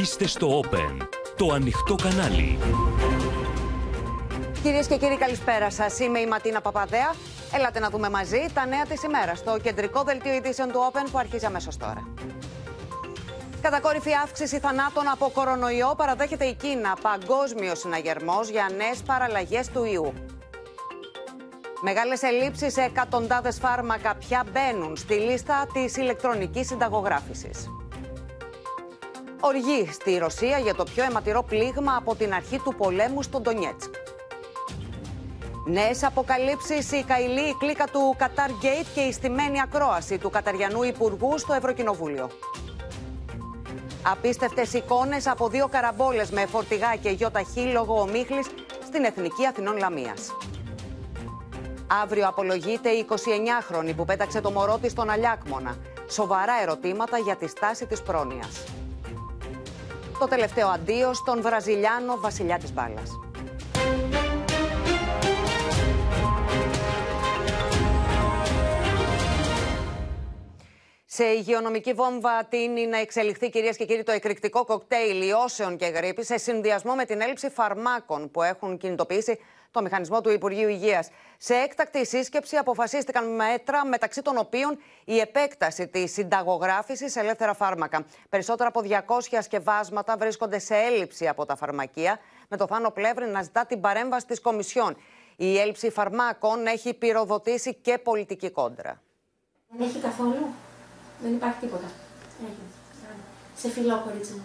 Είστε στο Open, το ανοιχτό κανάλι. Κυρίες και κύριοι, καλησπέρα σας. Είμαι η Ματίνα Παπαδέα. Έλατε να δούμε μαζί τα νέα της ημέρας στο κεντρικό δελτίο ειδήσεων του Open που αρχίζει αμέσως τώρα. Κατακόρυφη αύξηση θανάτων από κορονοϊό παραδέχεται η Κίνα. Παγκόσμιος συναγερμός για νέες παραλλαγές του ιού. Μεγάλες ελλείψεις σε εκατοντάδες φάρμακα πια μπαίνουν στη λίστα της ηλεκτρονικής συνταγογράφησης. Οργή στη Ρωσία για το πιο αιματηρό πλήγμα από την αρχή του πολέμου στον Ντονιέτσκ. Νέες αποκαλύψεις, η καηλή κλίκα του Qatar Gate και η στημένη ακρόαση του Καταριανού Υπουργού στο Ευρωκοινοβούλιο. Απίστευτες εικόνες από δύο καραμπόλες με φορτηγά και γιοταχή λόγω ομίχλης στην Εθνική Αθηνών Λαμίας. Αύριο απολογείται η 29χρονη που πέταξε το μωρό της στον Αλιάκμονα. Σοβαρά ερωτήματα για τη στάση της πρόνοιας. Το τελευταίο αντίο στον Βραζιλιάνο βασιλιά της μπάλας. Σε υγειονομική βόμβα τίνει να εξελιχθεί, κυρίες και κύριοι, το εκρηκτικό κοκτέιλ ιώσεων και γρήπης σε συνδυασμό με την έλλειψη φαρμάκων που έχουν κινητοποιήσει το μηχανισμό του Υπουργείου Υγείας. Σε έκτακτη σύσκεψη αποφασίστηκαν μέτρα, μεταξύ των οποίων η επέκταση της συνταγογράφησης σε ελεύθερα φάρμακα. Περισσότερα από 200 σκευάσματα βρίσκονται σε έλλειψη από τα φαρμακεία, με το Θάνο Πλεύρη να ζητά την παρέμβαση της Κομισιόν. Η έλλειψη φαρμάκων έχει πυροδοτήσει και πολιτική κόντρα. Δεν έχει καθόλου. Δεν υπάρχει τίποτα. Έχει. Σε φιλό, κορίτσι μου.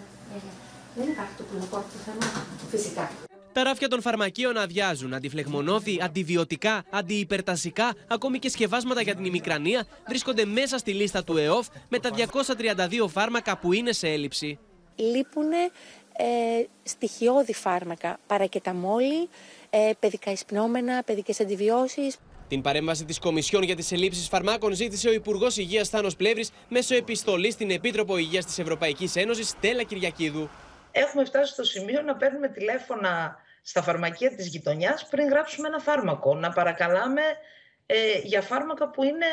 Δεν υπάρχει το που το θέμα. Φυσικά. Τα ράφια των φαρμακείων αδειάζουν. Αντιφλεγμονώθη, αντιβιωτικά, αντιυπερτασικά, ακόμη και σκευάσματα για την ημικρανία βρίσκονται μέσα στη λίστα του ΕΟΦ με τα 232 φάρμακα που είναι σε έλλειψη. Λείπουν ε, στοιχειώδη φάρμακα, παρακεταμόλη, ε, παιδικά εισπνόμενα, παιδικές αντιβιώσεις. Την παρέμβαση της Κομισιόν για τις ελλείψεις φαρμάκων ζήτησε ο Υπουργός Υγείας Θάνος Πλεύρης μέσω επιστολής στην Επίτροπο Υγείας της Ευρωπαϊκής Ένωσης, Στέλλα Κυριακίδου. Έχουμε φτάσει στο σημείο να παίρνουμε τηλέφωνα στα φαρμακεία της γειτονιάς πριν γράψουμε ένα φάρμακο. Να παρακαλάμε ε, για φάρμακα που είναι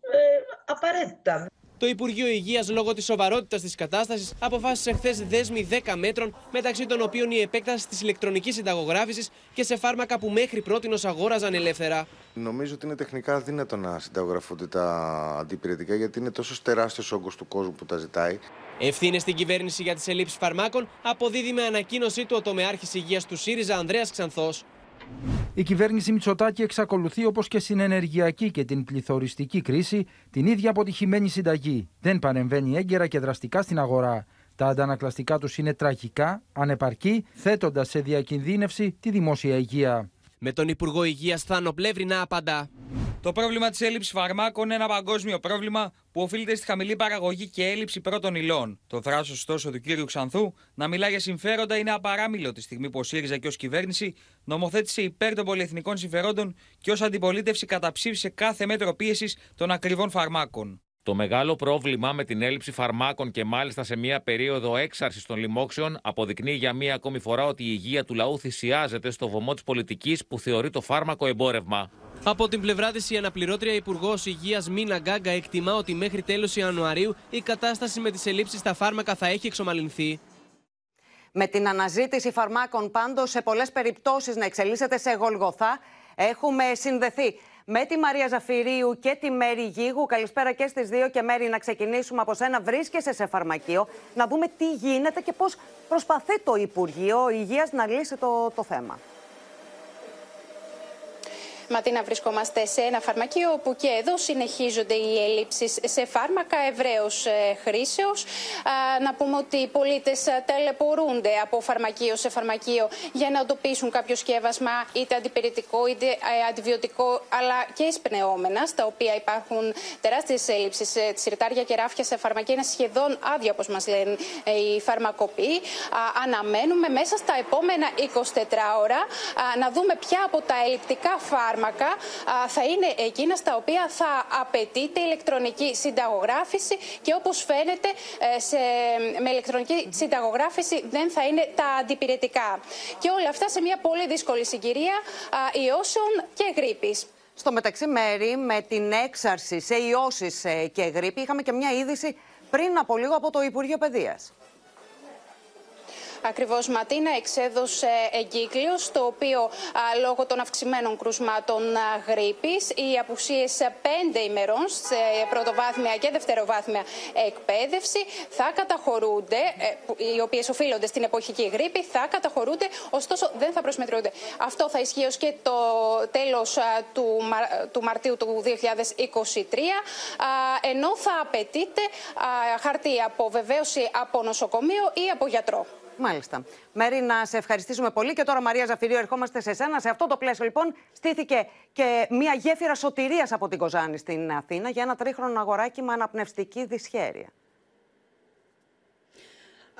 ε, απαραίτητα. Το Υπουργείο Υγείας, λόγω της σοβαρότητας της κατάστασης, αποφάσισε χθες δέσμη 10 μέτρων, μεταξύ των οποίων η επέκταση της ηλεκτρονικής συνταγογράφησης και σε φάρμακα που μέχρι πρώτη αγόραζαν ελεύθερα. Νομίζω ότι είναι τεχνικά αδύνατο να συνταγογραφούνται τα αντιπηρετικά, γιατί είναι τόσο τεράστιος όγκος του κόσμου που τα ζητάει. Ευθύνες στην κυβέρνηση για τις ελλείψεις φαρμάκων αποδίδει με ανακοίνωσή του ο τομεάρχης υγείας του ΣΥΡΙΖΑ Ανδρέας Ξανθός. Η κυβέρνηση Μητσοτάκη εξακολουθεί όπως και στην ενεργειακή και την πληθωριστική κρίση την ίδια αποτυχημένη συνταγή. Δεν παρεμβαίνει έγκαιρα και δραστικά στην αγορά. Τα αντανακλαστικά τους είναι τραγικά, ανεπαρκή, θέτοντας σε διακινδύνευση τη δημόσια υγεία. Με τον Υπουργό Υγείας Θάνο Πλεύρη να απαντά. Το πρόβλημα της έλλειψης φαρμάκων είναι ένα παγκόσμιο πρόβλημα που οφείλεται στη χαμηλή παραγωγή και έλλειψη πρώτων υλών. Το θράσος, ωστόσο, του κύριου Ξανθού να μιλά για συμφέροντα είναι απαράμιλο τη στιγμή που ο ΣΥΡΙΖΑ και ως κυβέρνηση νομοθέτησε υπέρ των πολυεθνικών συμφερόντων και ως αντιπολίτευση καταψήφισε κάθε μέτρο πίεσης των ακριβών φαρμάκων. Το μεγάλο πρόβλημα με την έλλειψη φαρμάκων και μάλιστα σε μια περίοδο έξαρσης των λοιμόξεων αποδεικνύει για μία ακόμη φορά ότι η υγεία του λαού θυσιάζεται στο βωμό της πολιτικής που θεωρεί το φάρμακο εμπόρευμα. Από την πλευρά της, η αναπληρώτρια Υπουργός Υγείας Μίνα Γκάγκα εκτιμά ότι μέχρι τέλος Ιανουαρίου η κατάσταση με τις ελλείψεις στα φάρμακα θα έχει εξομαλυνθεί. Με την αναζήτηση φαρμάκων πάντως σε πολλές περιπτώσεις να εξελίσσεται σε γολγοθά, έχουμε συνδεθεί με τη Μαρία Ζαφυρίου και τη Μέρη Γίγου. Καλησπέρα και στις δύο. Και Μέρη, να ξεκινήσουμε από σένα. Βρίσκεσαι σε φαρμακείο, να δούμε τι γίνεται και πώς προσπαθεί το Υπουργείο Υγείας να λύσει το, το θέμα. Ματίνα, βρισκόμαστε σε ένα φαρμακείο όπου και εδώ συνεχίζονται οι ελλείψεις σε φάρμακα ευρέως ε, χρήσεως. Να πούμε ότι οι πολίτες ε, τελεπορούνται από φαρμακείο σε φαρμακείο για να εντοπίσουν κάποιο σκεύασμα, είτε αντιπηρετικό είτε ε, αντιβιωτικό, αλλά και εισπνεώμενα, στα οποία υπάρχουν τεράστιες έλλειψει. Τσιρτάρια και ράφια σε φαρμακεία είναι σχεδόν άδεια, όπως μας λένε οι φαρμακοποιοί. Αναμένουμε μέσα στα επόμενα 24 ώρα να δούμε ποια από τα ελλειπτικά φάρμακα φάρμακα θα είναι εκείνα στα οποία θα απαιτείται ηλεκτρονική συνταγογράφηση και όπως φαίνεται ε, σε, με ηλεκτρονική συνταγογράφηση δεν θα είναι τα αντιπηρετικά. Και όλα αυτά σε μια πολύ δύσκολη συγκυρία ιώσεων και γρήπης. Στο μεταξύ μέρη με την έξαρση σε ιώσεις ε, και γρήπη είχαμε και μια είδηση πριν από λίγο από το Υπουργείο Παιδείας. Ακριβώς, Ματίνα εξέδωσε εγκύκλιο, στο οποίο λόγω των αυξημένων κρουσμάτων γρήπης, οι απουσίες πέντε ημερών σε πρωτοβάθμια και δευτεροβάθμια εκπαίδευση θα καταχωρούνται, ε, οι οποίες οφείλονται στην εποχική γρήπη, θα καταχωρούνται, ωστόσο δεν θα προσμετρούνται. Αυτό θα ισχύει ως και το τέλος του, του Μαρτίου του 2023, ενώ θα απαιτείται χαρτί αποβεβαίωση από νοσοκομείο ή από γιατρό. Μάλιστα. Μέρη, να σε ευχαριστήσουμε πολύ. Και τώρα, Μαρία Ζαφυρίου, ερχόμαστε σε εσένα. Σε αυτό το πλαίσιο, λοιπόν, στήθηκε και μια γέφυρα σωτηρίας από την Κοζάνη στην Αθήνα για ένα τρίχρονο αγοράκι με αναπνευστική δυσχέρεια.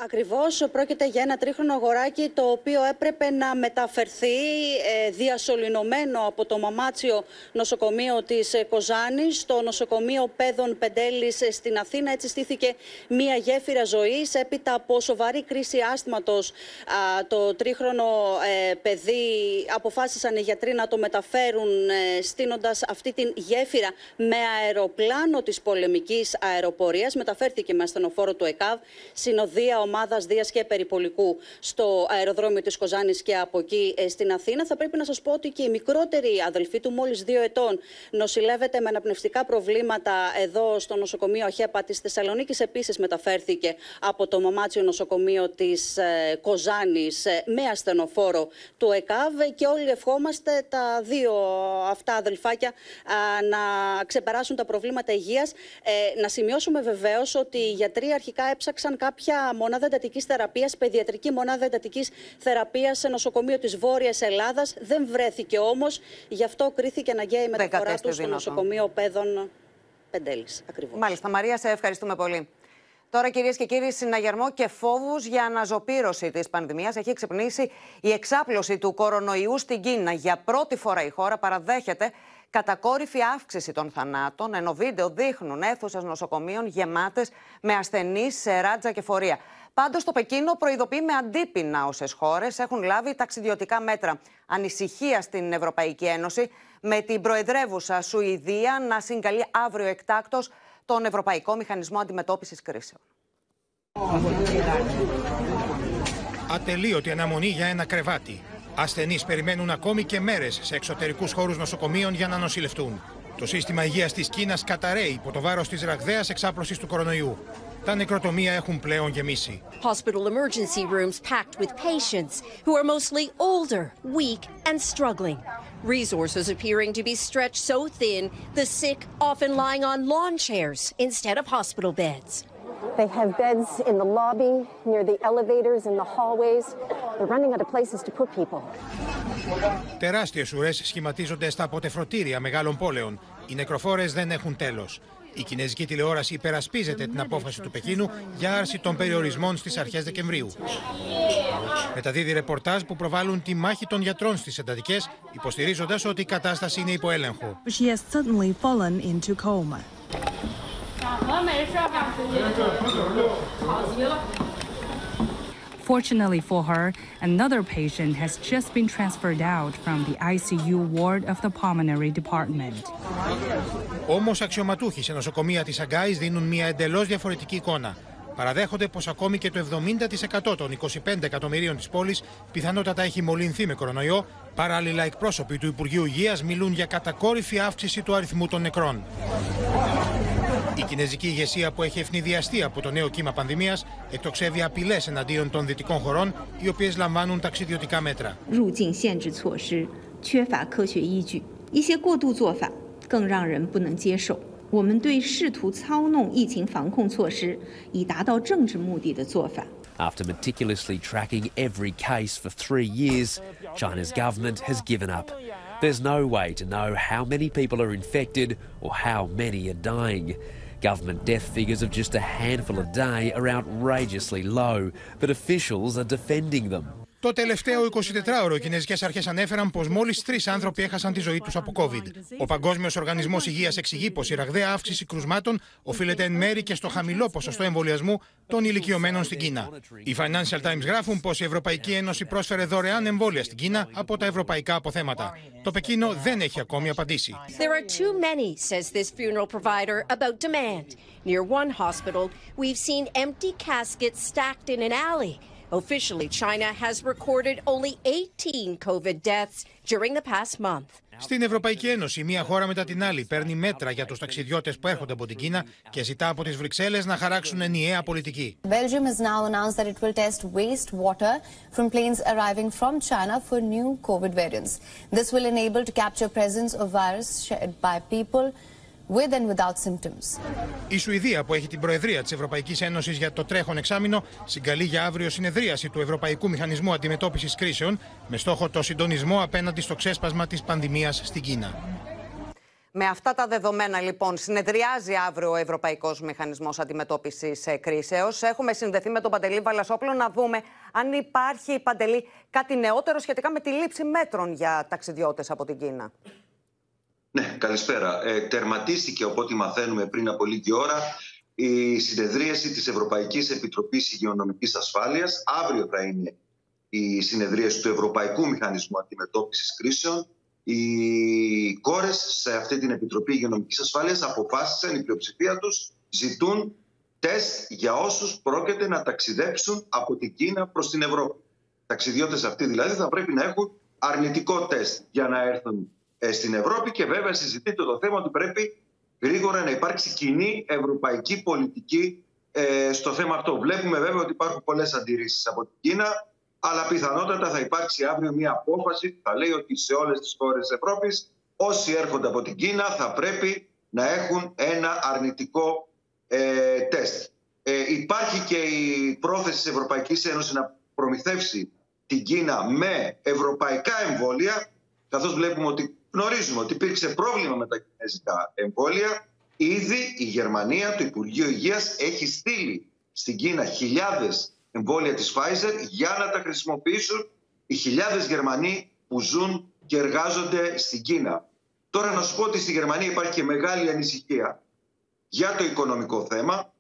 Ακριβώς πρόκειται για ένα τρίχρονο αγοράκι το οποίο έπρεπε να μεταφερθεί ε, διασωληνωμένο από το Μαμάτσιο νοσοκομείο της ε, Κοζάνης στο νοσοκομείο Πέδων Πεντέλης ε, στην Αθήνα. Έτσι στήθηκε μία γέφυρα ζωής έπειτα από σοβαρή κρίση άσθματος το τρίχρονο ε, παιδί αποφάσισαν οι γιατροί να το μεταφέρουν ε, στείνοντας αυτή την γέφυρα με αεροπλάνο της πολεμικής αεροπορίας. Μεταφέρθηκε με ασθενοφόρο του ΕΚΑΒ συνοδεία ομάδας Δίας και Περιπολικού στο αεροδρόμιο της Κοζάνης και από εκεί ε, στην Αθήνα. Θα πρέπει να σας πω ότι και η μικρότερη αδελφή του, μόλις δύο ετών, νοσηλεύεται με αναπνευστικά προβλήματα εδώ στο νοσοκομείο Αχέπα της Θεσσαλονίκης. Επίσης μεταφέρθηκε από το Μαμάτσιο νοσοκομείο της ε, Κοζάνης ε, με ασθενοφόρο του ΕΚΑΒ. Και όλοι ευχόμαστε τα δύο αυτά αδελφάκια να ξεπεράσουν τα προβλήματα υγείας. Να σημειώσουμε βεβαίως ότι οι γιατροί αρχικά έψαξαν κάποια μονάδα μονάδα εντατικής θεραπείας, παιδιατρική μονάδα εντατικής θεραπείας σε νοσοκομείο της Βόρειας Ελλάδας. Δεν βρέθηκε όμως, γι' αυτό κρίθηκε αναγκαία η μεταφορά του στο νοσοκομείο Πέδων Πεντέλης. Μάλιστα, Μαρία, σε ευχαριστούμε πολύ. Τώρα, κυρίες και κύριοι, συναγερμό και φόβους για αναζωπήρωση της πανδημίας έχει ξυπνήσει η εξάπλωση του κορονοϊού στην Κίνα. Για πρώτη φορά η χώρα παραδέχεται κατακόρυφη αύξηση των θανάτων, ενώ βίντεο δείχνουν αίθουσες νοσοκομείων γεμάτες με ασθενείς σε ράτζα και φορεία. Πάντως, το Πεκίνο προειδοποιεί με αντίπεινα όσες χώρες έχουν λάβει ταξιδιωτικά μέτρα. Ανησυχία στην Ευρωπαϊκή Ένωση, με την προεδρεύουσα Σουηδία να συγκαλεί αύριο εκτάκτος τον Ευρωπαϊκό Μηχανισμό Αντιμετώπισης Κρίσεων. Ατελείωτη αναμονή για ένα κρεβάτι. Ασθενείς περιμένουν ακόμη και μέρες σε εξωτερικούς χώρους νοσοκομείων για να νοσηλευτούν. Το σύστημα υγείας της Κίνας καταραίει υπό το βάρος της ραγδαίας εξάπλωσης του κορονοϊού. Τα νεκροτομεία έχουν πλέον γεμίσει. Hospital emergency rooms packed with patients who are mostly older, weak and struggling. Resources appearing to be stretched so thin, the sick often lying on lawn chairs instead of hospital beds. They have beds in the lobby, near the elevators, in the hallways. They're running out of places to put people. Τεράστιες ουρές σχηματίζονται στα αποτεφρωτήρια μεγάλων πόλεων. Οι νεκροφόρες δεν έχουν τέλος. Η κινέζικη τηλεόραση υπερασπίζεται την απόφαση του Πεκίνου για άρση των περιορισμών στις αρχές Δεκεμβρίου. Μεταδίδει ρεπορτάζ που προβάλλουν τη μάχη των γιατρών στις εντατικές, υποστηρίζοντας ότι η κατάσταση είναι υπό έλεγχο. Fortunately for her, another patient has just been transferred out from the ICU ward of the pulmonary department. Όμως αξιωματούχοι σε νοσοκομεία της Αγκάης δίνουν μια εντελώς διαφορετική εικόνα. Παραδέχονται πως ακόμη και το 70% των 25 εκατομμυρίων της πόλης πιθανότατα έχει μολυνθεί με κορονοϊό. Παράλληλα, εκπρόσωποι του Υπουργείου Υγείας μιλούν για κατακόρυφη αύξηση του αριθμού των νεκρών. Η κινέζικη ηγεσία που έχει ευνηδιαστεί από το νέο κύμα πανδημία εκτοξεύει απειλέ εναντίον των δυτικών χωρών, οι οποίε λαμβάνουν ταξιδιωτικά μέτρα. After meticulously tracking every case for three years, China's government has given up. There's no way to know how many people are infected or how many are dying. Government death figures of just a handful a day are outrageously low, but officials are defending them. Το τελευταίο 24ωρο οι Κινέζικες Αρχές ανέφεραν πως μόλις τρεις άνθρωποι έχασαν τη ζωή τους από COVID. Ο Παγκόσμιος Οργανισμός Υγείας εξηγεί πως η ραγδαία αύξηση κρουσμάτων οφείλεται εν μέρη και στο χαμηλό ποσοστό εμβολιασμού των ηλικιωμένων στην Κίνα. Οι Financial Times γράφουν πως η Ευρωπαϊκή Ένωση πρόσφερε δωρεάν εμβόλια στην Κίνα από τα ευρωπαϊκά αποθέματα. Το Πεκίνο δεν έχει ακόμη απαντήσει. There are too many, says this funeral provider, about demand. Near one hospital, we've seen empty caskets stacked in an alley. Officially, China has recorded only 18 COVID deaths during the past month. Στην Ευρωπαϊκή Ένωση, μία χώρα μετά την άλλη παίρνει μέτρα για τους ταξιδιώτες που έρχονται από την Κίνα και ζητά από τις Βρυξέλλες να χαράξουν ενιαία πολιτική. Belgium has now announced that it will test wastewater from planes arriving from China for new COVID variants. This will enable to capture presence of virus shared by people with and without symptoms. Η Σουηδία, που έχει την Προεδρία της Ευρωπαϊκής Ένωσης για το τρέχον εξάμεινο, συγκαλεί για αύριο συνεδρίαση του Ευρωπαϊκού Μηχανισμού Αντιμετώπισης Κρίσεων με στόχο το συντονισμό απέναντι στο ξέσπασμα της πανδημίας στην Κίνα. Με αυτά τα δεδομένα, λοιπόν, συνεδριάζει αύριο ο Ευρωπαϊκός Μηχανισμός Αντιμετώπισης Κρίσεως. Έχουμε συνδεθεί με τον Παντελή Βαλασόπουλο να δούμε αν υπάρχει, Παντελή, κάτι νεότερο σχετικά με τη λήψη μέτρων για ταξιδιώτες από την Κίνα. Ναι, καλησπέρα. Ε, τερματίστηκε, οπότε μαθαίνουμε πριν από λίγη ώρα, η συνεδρίαση της Ευρωπαϊκής Επιτροπής Υγειονομικής Ασφάλειας. Αύριο θα είναι η συνεδρίαση του Ευρωπαϊκού Μηχανισμού Αντιμετώπισης Κρίσεων. Οι κόρες σε αυτή την Επιτροπή Υγειονομικής Ασφάλειας αποφάσισαν, η πλειοψηφία τους ζητούν τεστ για όσους πρόκειται να ταξιδέψουν από την Κίνα προς την Ευρώπη. Ταξιδιώτες αυτοί δηλαδή θα πρέπει να έχουν αρνητικό τεστ για να έρθουν ε, στην Ευρώπη και βέβαια συζητείται το θέμα ότι πρέπει γρήγορα να υπάρξει κοινή ευρωπαϊκή πολιτική ε, στο θέμα αυτό. Βλέπουμε βέβαια ότι υπάρχουν πολλές αντιρρήσεις από την Κίνα, αλλά πιθανότατα θα υπάρξει αύριο μια απόφαση που θα λέει ότι σε όλες τις χώρες της Ευρώπης όσοι έρχονται από την Κίνα θα πρέπει να έχουν ένα αρνητικό ε, τεστ. Ε, υπάρχει και η πρόθεση της Ευρωπαϊκής Ένωσης να προμηθεύσει την Κίνα με ευρωπαϊκά εμβόλια, καθώς βλέπουμε ότι γνωρίζουμε ότι υπήρξε πρόβλημα με τα κινέζικα εμβόλια. Ήδη η Γερμανία, το Υπουργείο Υγείας, έχει στείλει στην Κίνα χιλιάδες εμβόλια της Pfizer για να τα χρησιμοποιήσουν οι χιλιάδες Γερμανοί που ζουν και εργάζονται στην Κίνα. Τώρα να σου πω ότι στη Γερμανία υπάρχει και μεγάλη ανησυχία για το οικονομικό θέμα.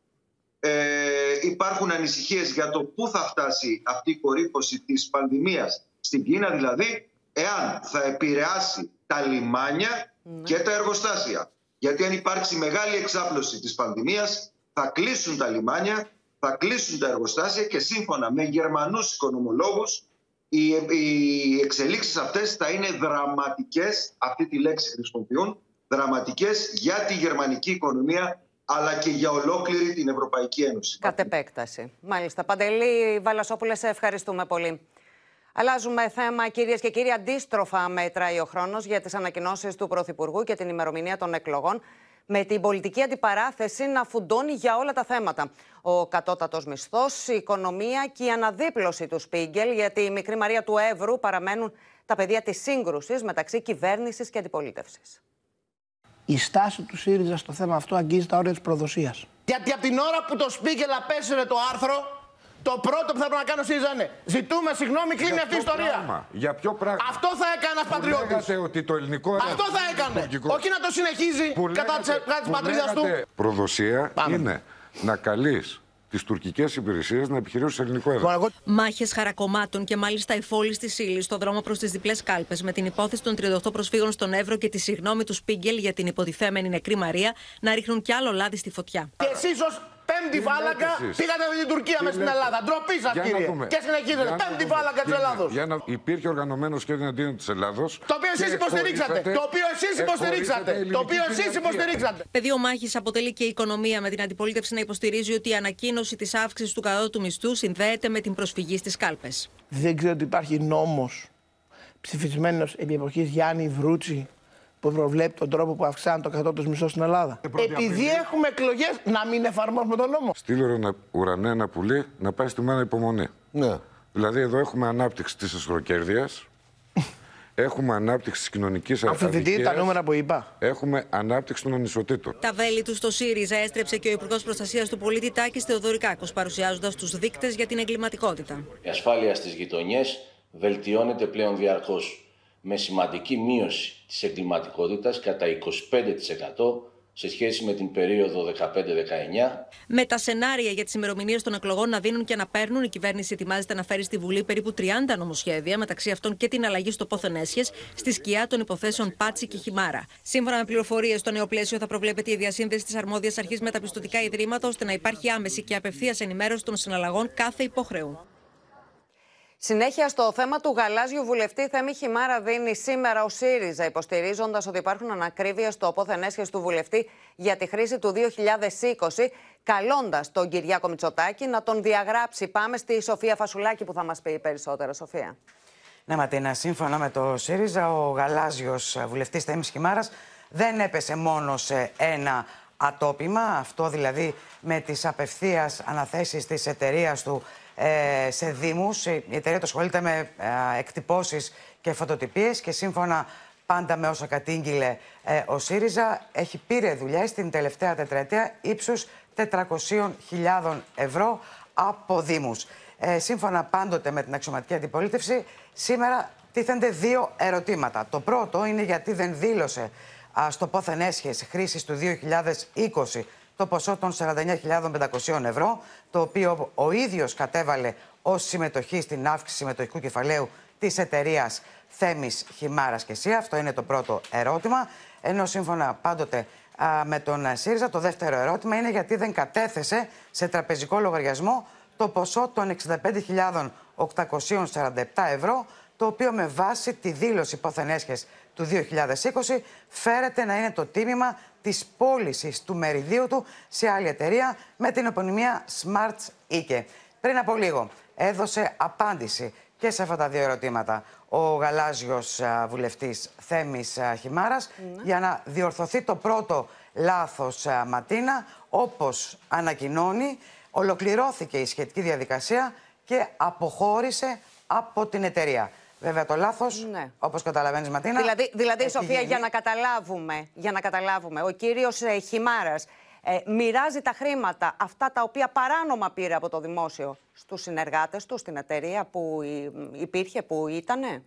Ε, υπάρχουν ανησυχίες για το πού θα φτάσει αυτή η κορύφωση της πανδημίας στην Κίνα, δηλαδή εάν θα επηρεάσει τα λιμάνια ναι. και τα εργοστάσια. Γιατί αν υπάρξει μεγάλη εξάπλωση της πανδημίας θα κλείσουν τα λιμάνια, θα κλείσουν τα εργοστάσια και σύμφωνα με γερμανούς οικονομολόγους οι, οι εξελίξεις αυτές θα είναι δραματικές, αυτή τη λέξη χρησιμοποιούν, δραματικές για τη γερμανική οικονομία αλλά και για ολόκληρη την Ευρωπαϊκή Ένωση. Κατ' επέκταση. Μάλιστα. Παντελή Βαλασόπουλε, σε ευχαριστούμε πολύ. Αλλάζουμε θέμα, κυρίες και κύριοι. Αντίστροφα μέτράει ο χρόνος για τις ανακοινώσεις του Πρωθυπουργού και την ημερομηνία των εκλογών, με την πολιτική αντιπαράθεση να φουντώνει για όλα τα θέματα. Ο κατώτατος μισθός, η οικονομία και η αναδίπλωση του Σπίγκελ, γιατί η μικρή Μαρία του Εύρου παραμένουν τα πεδία της σύγκρουσης μεταξύ κυβέρνησης και αντιπολίτευσης. Η στάση του ΣΥΡΙΖΑ στο θέμα αυτό αγγίζει τα όρια της προδοσίας. Γιατί από την ώρα που το Σπίγκελ απέσυρε το άρθρο, το πρώτο που θα πρέπει να κάνω ΣΥΡΙΖΑ είναι ζητούμε συγγνώμη, κλείνει αυτή η ιστορία. Πράγμα. Για ποιο πράγμα. Αυτό θα έκανε ένα πατριώτης. ότι το ελληνικό Αυτό θα έκανε. Όχι να το συνεχίζει κατά τη πατρίδας του. Προδοσία Πάμε. είναι να καλείς τις τουρκικές υπηρεσίες να επιχειρήσουν σε ελληνικό έδαφος. Μάχες χαρακομμάτων και μάλιστα η φόλη της ύλης στο δρόμο προς τις διπλές κάλπες με την υπόθεση των 38 προσφύγων στον Εύρο και τη συγνώμη του Σπίγκελ για την υποτιθέμενη νεκρή Μαρία να ρίχνουν κι άλλο λάδι στη φωτιά. Και εσείς ως Πέμπτη φάλαγγα πήγατε με την Τουρκία με στην Ελλάδα. Ντροπή σας, κύριε. Και συνεχίζετε. Πέμπτη φάλαγγα της Ελλάδος. Υπήρχε οργανωμένο σχέδιο αντίον της Ελλάδος. Το οποίο εσείς υποστηρίξατε. Το οποίο εσείς υποστηρίξατε. Το οποίο εσείς υποστηρίξατε. Πεδίο μάχης αποτελεί και η οικονομία με την αντιπολίτευση να υποστηρίζει ότι η ανακοίνωση της αύξησης του κατώτου μισθού συνδέεται με την προσφυγή στις κάλπες. Δεν ξέρω ότι υπάρχει νόμος ψηφισμένος επί εποχής Γιάννη Βρούτσι που προβλέπει τον τρόπο που αυξάνει το κατώτατο μισθό στην Ελλάδα. Επειδή έχουμε εκλογές, να μην εφαρμόσουμε τον νόμο. Στείλω ένα ουρανέ ένα πουλί να πάει στη μένα υπομονή. Ναι. Δηλαδή εδώ έχουμε ανάπτυξη της εσχροκέρδειας. Έχουμε ανάπτυξη της κοινωνικής αδικίας. Αμφισβητείτε τα νούμερα που είπα. Έχουμε ανάπτυξη των ανισοτήτων. Τα βέλη του στο ΣΥΡΙΖΑ έστρεψε και ο Υπουργός Προστασίας του Πολίτη Τάκης Θεοδωρικάκος, παρουσιάζοντας τους δείκτες για την εγκληματικότητα. Η ασφάλεια στις γειτονιές βελτιώνεται πλέον διαρκώς με σημαντική μείωση της εγκληματικότητας κατά 25% σε σχέση με την περίοδο 15-19. Με τα σενάρια για τις ημερομηνίες των εκλογών να δίνουν και να παίρνουν, η κυβέρνηση ετοιμάζεται να φέρει στη Βουλή περίπου 30 νομοσχέδια, μεταξύ αυτών και την αλλαγή στο πόθεν έσχες, στη σκιά των υποθέσεων Πάτσι και Χιμάρα. Σύμφωνα με πληροφορίες, στο νέο πλαίσιο θα προβλέπεται η διασύνδεση της αρμόδιας αρχής με τα πιστοτικά ιδρύματα, ώστε να υπάρχει άμεση και απευθείας ενημέρωση των συναλλαγών κάθε υποχρεού. Συνέχεια στο θέμα του γαλάζιου βουλευτή Θέμη Χιμάρα δίνει σήμερα ο ΣΥΡΙΖΑ, υποστηρίζοντας ότι υπάρχουν ανακρίβειες στο πόθεν του βουλευτή για τη χρήση του 2020, καλώντας τον Κυριάκο Μητσοτάκη να τον διαγράψει. Πάμε στη Σοφία Φασουλάκη που θα μας πει περισσότερα. Σοφία. Ναι, Ματίνα, σύμφωνα με το ΣΥΡΙΖΑ, ο γαλάζιος βουλευτής Θέμης Χιμάρας δεν έπεσε μόνος σε ένα ατόπιμα, αυτό δηλαδή με τις απευθείας αναθέσεις της εταιρείας του ε, σε δήμους. Η εταιρεία του ασχολείται με ε, εκτυπώσεις και φωτοτυπίες και σύμφωνα πάντα με όσα κατήγγειλε ε, ο ΣΥΡΙΖΑ, έχει πήρε δουλειές την τελευταία τετραετία ύψους 400.000 ευρώ από δήμους. σύμφωνα πάντοτε με την αξιωματική αντιπολίτευση, σήμερα τίθενται δύο ερωτήματα. Το πρώτο είναι γιατί δεν δήλωσε στο πόθεν έσχεση χρήσης του 2020 το ποσό των 49.500 ευρώ, το οποίο ο ίδιος κατέβαλε ως συμμετοχή στην αύξηση συμμετοχικού κεφαλαίου της εταιρείας Θέμης Χιμάρας και ΣΥΑ. Αυτό είναι το πρώτο ερώτημα. Ενώ σύμφωνα πάντοτε με τον ΣΥΡΙΖΑ, το δεύτερο ερώτημα είναι γιατί δεν κατέθεσε σε τραπεζικό λογαριασμό το ποσό των 65.847 ευρώ, το οποίο με βάση τη δήλωση πόθεν του 2020 φέρεται να είναι το τίμημα της πώλησης του μεριδίου του σε άλλη εταιρεία με την επωνυμία Smarts Ike. Πριν από λίγο έδωσε απάντηση και σε αυτά τα δύο ερωτήματα ο γαλάζιος βουλευτής Θέμης Χιμάρας ναι. για να διορθωθεί το πρώτο λάθος Ματίνα όπως ανακοινώνει ολοκληρώθηκε η σχετική διαδικασία και αποχώρησε από την εταιρεία. Βέβαια το λάθος, ναι. όπως καταλαβαίνεις, Ματίνα. Δηλαδή, δηλαδή Σοφία, για να καταλάβουμε, για να καταλάβουμε, ο κύριος ε, Χιμάρας ε, μοιράζει τα χρήματα αυτά τα οποία παράνομα πήρε από το δημόσιο στους συνεργάτες του, στην εταιρεία που υπήρχε, που ήτανε;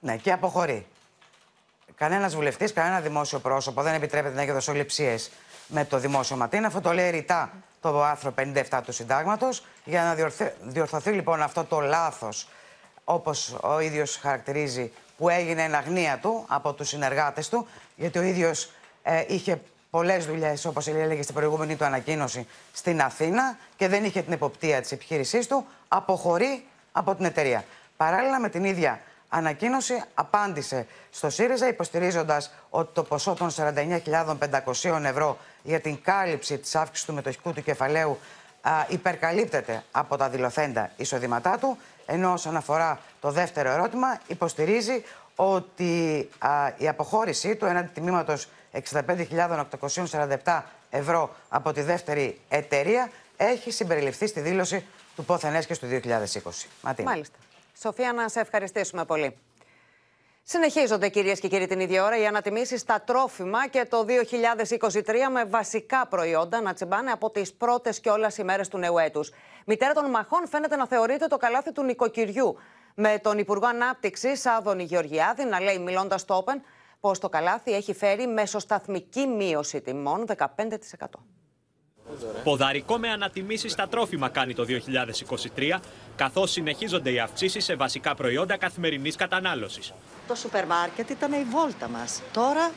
Ναι, και αποχωρεί. Κανένας βουλευτής, κανένα δημόσιο πρόσωπο δεν επιτρέπεται να έχει δοσοληψίε με το δημόσιο Ματίνα. Αυτό το λέει ρητά το άρθρο 57 του Συντάγματος. Για να διορθωθεί λοιπόν αυτό το λάθος όπως ο ίδιος χαρακτηρίζει, που έγινε εν αγνία του από τους συνεργάτες του, γιατί ο ίδιος ε, είχε πολλές δουλειές, όπως έλεγε στην προηγούμενη του ανακοίνωση, στην Αθήνα και δεν είχε την εποπτεία της επιχείρησής του, αποχωρεί από την εταιρεία. Παράλληλα με την ίδια ανακοίνωση απάντησε στο ΣΥΡΙΖΑ υποστηρίζοντας ότι το ποσό των 49.500 ευρώ για την κάλυψη της αύξησης του μετοχικού του κεφαλαίου υπερκαλύπτεται από τα δηλωθέντα εισοδήματά του ενώ όσον αφορά το δεύτερο ερώτημα, υποστηρίζει ότι η αποχώρησή του έναντι τιμήματος 65.847 ευρώ από τη δεύτερη εταιρεία έχει συμπεριληφθεί στη δήλωση του πόθεν και του 2020. Μάλιστα. Σοφία, να σε ευχαριστήσουμε πολύ. Συνεχίζονται κυρίες και κύριοι την ίδια ώρα οι ανατιμήσεις στα τρόφιμα και το 2023 με βασικά προϊόντα να τσιμπάνε από τις πρώτες κιόλας ημέρες του νέου έτους. Μητέρα των μαχών φαίνεται να θεωρείται το καλάθι του νοικοκυριού. Με τον Υπουργό Ανάπτυξης, Άδωνη Γεωργιάδη, να λέει μιλώντας στο Open πως το καλάθι έχει φέρει μεσοσταθμική μείωση τιμών 15%. Ποδαρικό με ανατιμήσεις στα τρόφιμα κάνει το 2023, καθώς συνεχίζονται οι αυξήσεις σε βασικά προϊόντα καθημερινής κατανάλωσης. Το σούπερ μάρκετ ήταν η βόλτα μας. Τώρα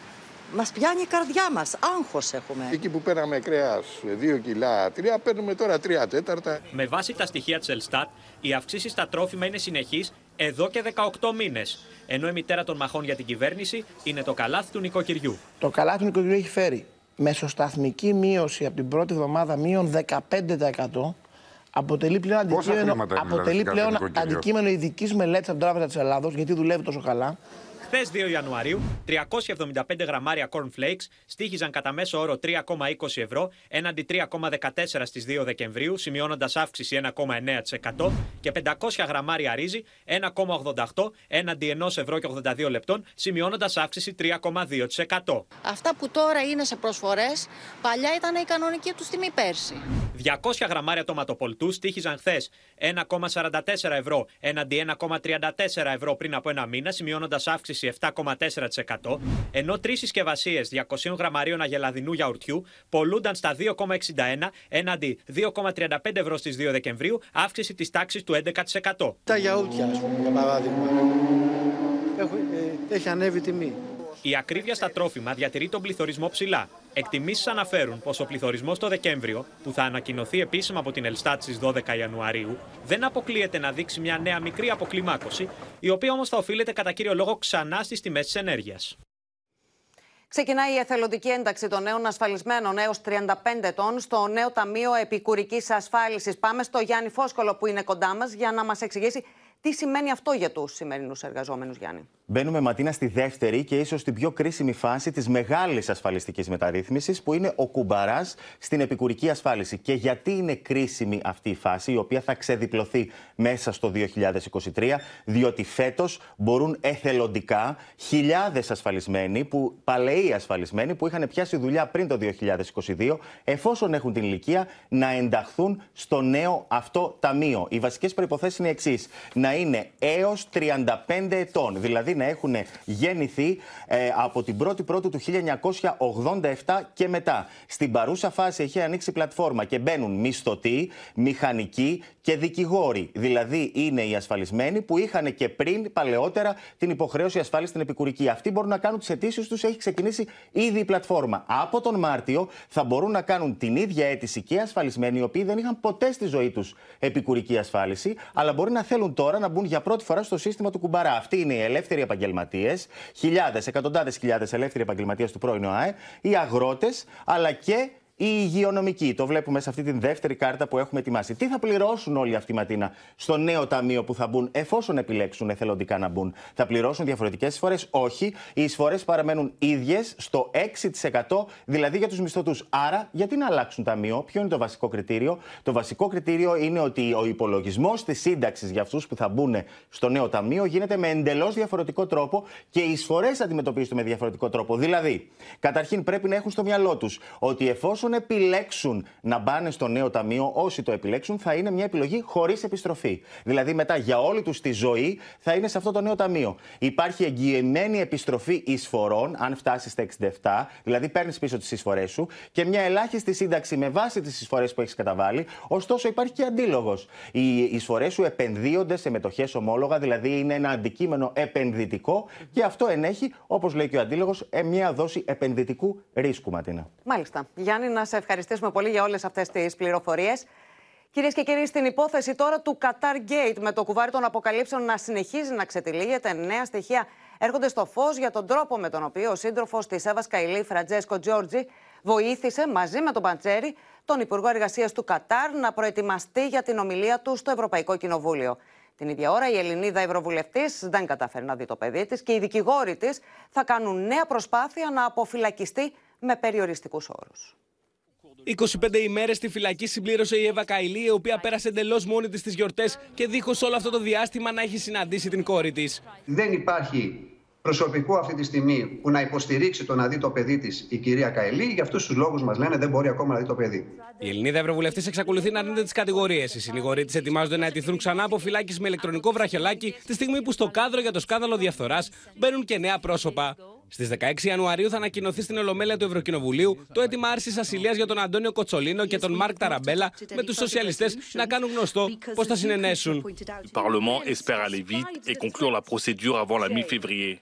Μας πιάνει η καρδιά μας. Άγχος έχουμε. Εκεί που παίρναμε κρέας 2 κιλά, 3, παίρνουμε τώρα 3 τέταρτα. Με βάση τα στοιχεία της Ελστάτ, οι αυξήσεις στα τρόφιμα είναι συνεχείς εδώ και 18 μήνες. Ενώ η μητέρα των μαχών για την κυβέρνηση είναι το καλάθι του νοικοκυριού. Το καλάθι του νοικοκυριού έχει φέρει μεσοσταθμική μείωση από την πρώτη εβδομάδα μείον 15%. Αποτελεί πλέον αντικείμενο, αποτελεί πλέον αντικείμενο ειδικής μελέτης από την Τράπεζα της Ελλάδος, γιατί δουλεύει τόσο καλά. Χθες 2 Ιανουαρίου, 375 γραμμάρια cornflakes στήχιζαν κατά μέσο όρο 3,20 ευρώ έναντι 3,14 στις 2 Δεκεμβρίου, σημειώνοντας αύξηση 1,9% και 500 γραμμάρια ρύζι 1,88 έναντι 1 ευρώ και 82 λεπτών, σημειώνοντας αύξηση 3,2%. Αυτά που τώρα είναι σε προσφορές, παλιά ήταν η κανονική τους τιμή πέρσι. 200 γραμμάρια τοματοπολτού στήχιζαν χθες 1,44 ευρώ έναντι 1,34 ευρώ πριν από ένα μήνα, σημειώνοντας αύξηση 7,4%, ενώ τρει συσκευασίε 200 γραμμαρίων αγελαδινού γιαουρτιού πολλούνταν στα 2,61 έναντι 2,35 ευρώ στι 2 Δεκεμβρίου, αύξηση τη τάξη του 11%. Τα γιαούρτια, α πούμε, για παράδειγμα. Έχω, ε, έχει ανέβει τιμή. Η ακρίβεια στα τρόφιμα διατηρεί τον πληθωρισμό ψηλά. Εκτιμήσεις αναφέρουν πως ο πληθωρισμός το Δεκέμβριο, που θα ανακοινωθεί επίσημα από την Ελστάτ στις 12 Ιανουαρίου, δεν αποκλείεται να δείξει μια νέα μικρή αποκλιμάκωση, η οποία όμως θα οφείλεται κατά κύριο λόγο ξανά στις τιμές της ενέργειας. Ξεκινάει η εθελοντική ένταξη των νέων ασφαλισμένων έως 35 ετών στο νέο Ταμείο Επικουρικής Ασφάλισης. Πάμε στο Γιάννη Φόσκολο που είναι κοντά μας για να μας εξηγήσει τι σημαίνει αυτό για τους σημερινούς εργαζόμενους, Γιάννη; Μπαίνουμε, Ματίνα, στη δεύτερη και ίσως την πιο κρίσιμη φάση της μεγάλης ασφαλιστικής μεταρρύθμισης, που είναι ο κουμπαράς στην επικουρική ασφάλιση. Και γιατί είναι κρίσιμη αυτή η φάση, η οποία θα ξεδιπλωθεί μέσα στο 2023, διότι φέτος μπορούν εθελοντικά χιλιάδες ασφαλισμένοι, που, παλαιοί ασφαλισμένοι, που είχαν πιάσει δουλειά πριν το 2022, εφόσον έχουν την ηλικία, να ενταχθούν στο νέο αυτό ταμείο. Οι βασικές προποθέσει είναι εξής. Να είναι έως 35 ετών, δηλαδή να έχουν γεννηθεί ε, από την 1η Πρώτου του 1987 και μετά. Στην παρούσα φάση έχει ανοίξει πλατφόρμα και μπαίνουν μισθωτοί, μηχανικοί και δικηγόροι. Δηλαδή είναι οι ασφαλισμένοι που είχαν και πριν παλαιότερα την υποχρέωση ασφάλισης στην επικουρική. Αυτοί μπορούν να κάνουν τις αιτήσεις τους, έχει ξεκινήσει ήδη η πλατφόρμα. Από τον Μάρτιο θα μπορούν να κάνουν την ίδια αίτηση και ασφαλισμένοι, οι οποίοι δεν είχαν ποτέ στη ζωή τους επικουρική ασφάλιση, αλλά μπορεί να θέλουν τώρα να μπουν για πρώτη φορά στο σύστημα του κουμπαρά. Αυτή είναι η ελεύθερη επαγγελματίες, χιλιάδες, εκατοντάδες χιλιάδες ελεύθεροι επαγγελματίες του πρώην ΟΑΕ, οι αγρότες, αλλά και η υγειονομική. Το βλέπουμε σε αυτή την δεύτερη κάρτα που έχουμε ετοιμάσει. Τι θα πληρώσουν όλοι αυτοί, Ματίνα, στο νέο ταμείο που θα μπουν, εφόσον επιλέξουν εθελοντικά να μπουν; Θα πληρώσουν διαφορετικές εισφορές; Όχι. Οι εισφορές παραμένουν ίδιες στο 6%, δηλαδή για τους μισθωτούς. Άρα, γιατί να αλλάξουν ταμείο, ποιο είναι το βασικό κριτήριο; Το βασικό κριτήριο είναι ότι ο υπολογισμός της σύνταξης για αυτούς που θα μπουν στο νέο ταμείο γίνεται με εντελώς διαφορετικό τρόπο και οι εισφορές αντιμετωπίζονται με διαφορετικό τρόπο. Δηλαδή, καταρχήν πρέπει να έχουν στο μυαλό τους ότι εφόσον εφόσον επιλέξουν να μπάνε στο νέο ταμείο, όσοι το επιλέξουν, θα είναι μια επιλογή χωρίς επιστροφή. Δηλαδή, μετά για όλη τους τη ζωή θα είναι σε αυτό το νέο ταμείο. Υπάρχει εγγυημένη επιστροφή εισφορών, αν φτάσεις στα 67, δηλαδή παίρνεις πίσω τις εισφορές σου και μια ελάχιστη σύνταξη με βάση τις εισφορές που έχεις καταβάλει. Ωστόσο, υπάρχει και αντίλογος. Οι εισφορές σου επενδύονται σε μετοχές ομόλογα, δηλαδή είναι ένα αντικείμενο επενδυτικό και αυτό ενέχει, όπως λέει και ο αντίλογος, ε, μια δόση επενδυτικού ρίσκου, Ματίνα. Μάλιστα. Γιάννη, να σε ευχαριστήσουμε πολύ για όλες αυτές τις πληροφορίες. Κυρίες και κύριοι, στην υπόθεση τώρα του Qatar Gate, με το κουβάρι των αποκαλύψεων να συνεχίζει να ξετυλίγεται, νέα στοιχεία έρχονται στο φως για τον τρόπο με τον οποίο ο σύντροφος της Εύας Καηλή, Φραντζέσκο Τζόρτζι, βοήθησε μαζί με τον Παντσέρη, τον Υπουργό Εργασίας του Κατάρ, να προετοιμαστεί για την ομιλία του στο Ευρωπαϊκό Κοινοβούλιο. Την ίδια ώρα, η Ελληνίδα Ευρωβουλευτής δεν κατάφερε να δει το παιδί της και οι δικηγόροι της θα κάνουν νέα προσπάθεια να αποφυλακιστεί με περιοριστικούς όρους. 25 ημέρες στη φυλακή συμπλήρωσε η Εύα Καηλή, η οποία πέρασε εντελώς μόνη της τις γιορτές και δίχως όλο αυτό το διάστημα να έχει συναντήσει την κόρη της. Δεν υπάρχει προσωπικό αυτή τη στιγμή που να υποστηρίξει το να δει το παιδί της η κυρία Καηλή. Για αυτούς τους λόγους μας λένε δεν μπορεί ακόμα να δει το παιδί. Η Ελληνίδα Ευρωβουλευτής εξακολουθεί να αρνείται τις κατηγορίες. Οι συνηγοροί της ετοιμάζονται να αιτηθούν ξανά από φυλάκιση με ηλεκτρονικό βραχελάκι, τη στιγμή που στο κάδρο για το σκάνδαλο διαφθοράς μπαίνουν και νέα πρόσωπα. Στις 16 Ιανουαρίου θα ανακοινωθεί στην Ολομέλεια του Ευρωκοινοβουλίου το αίτημα άρσης ασυλίας για τον Αντώνιο Κοτσολίνο και τον Μάρκ Ταραμπέλα με τους σοσιαλιστές να κάνουν γνωστό πώς θα συνενέσουν. Le Parlement espère aller vite et conclure la procédure avant la mi-février.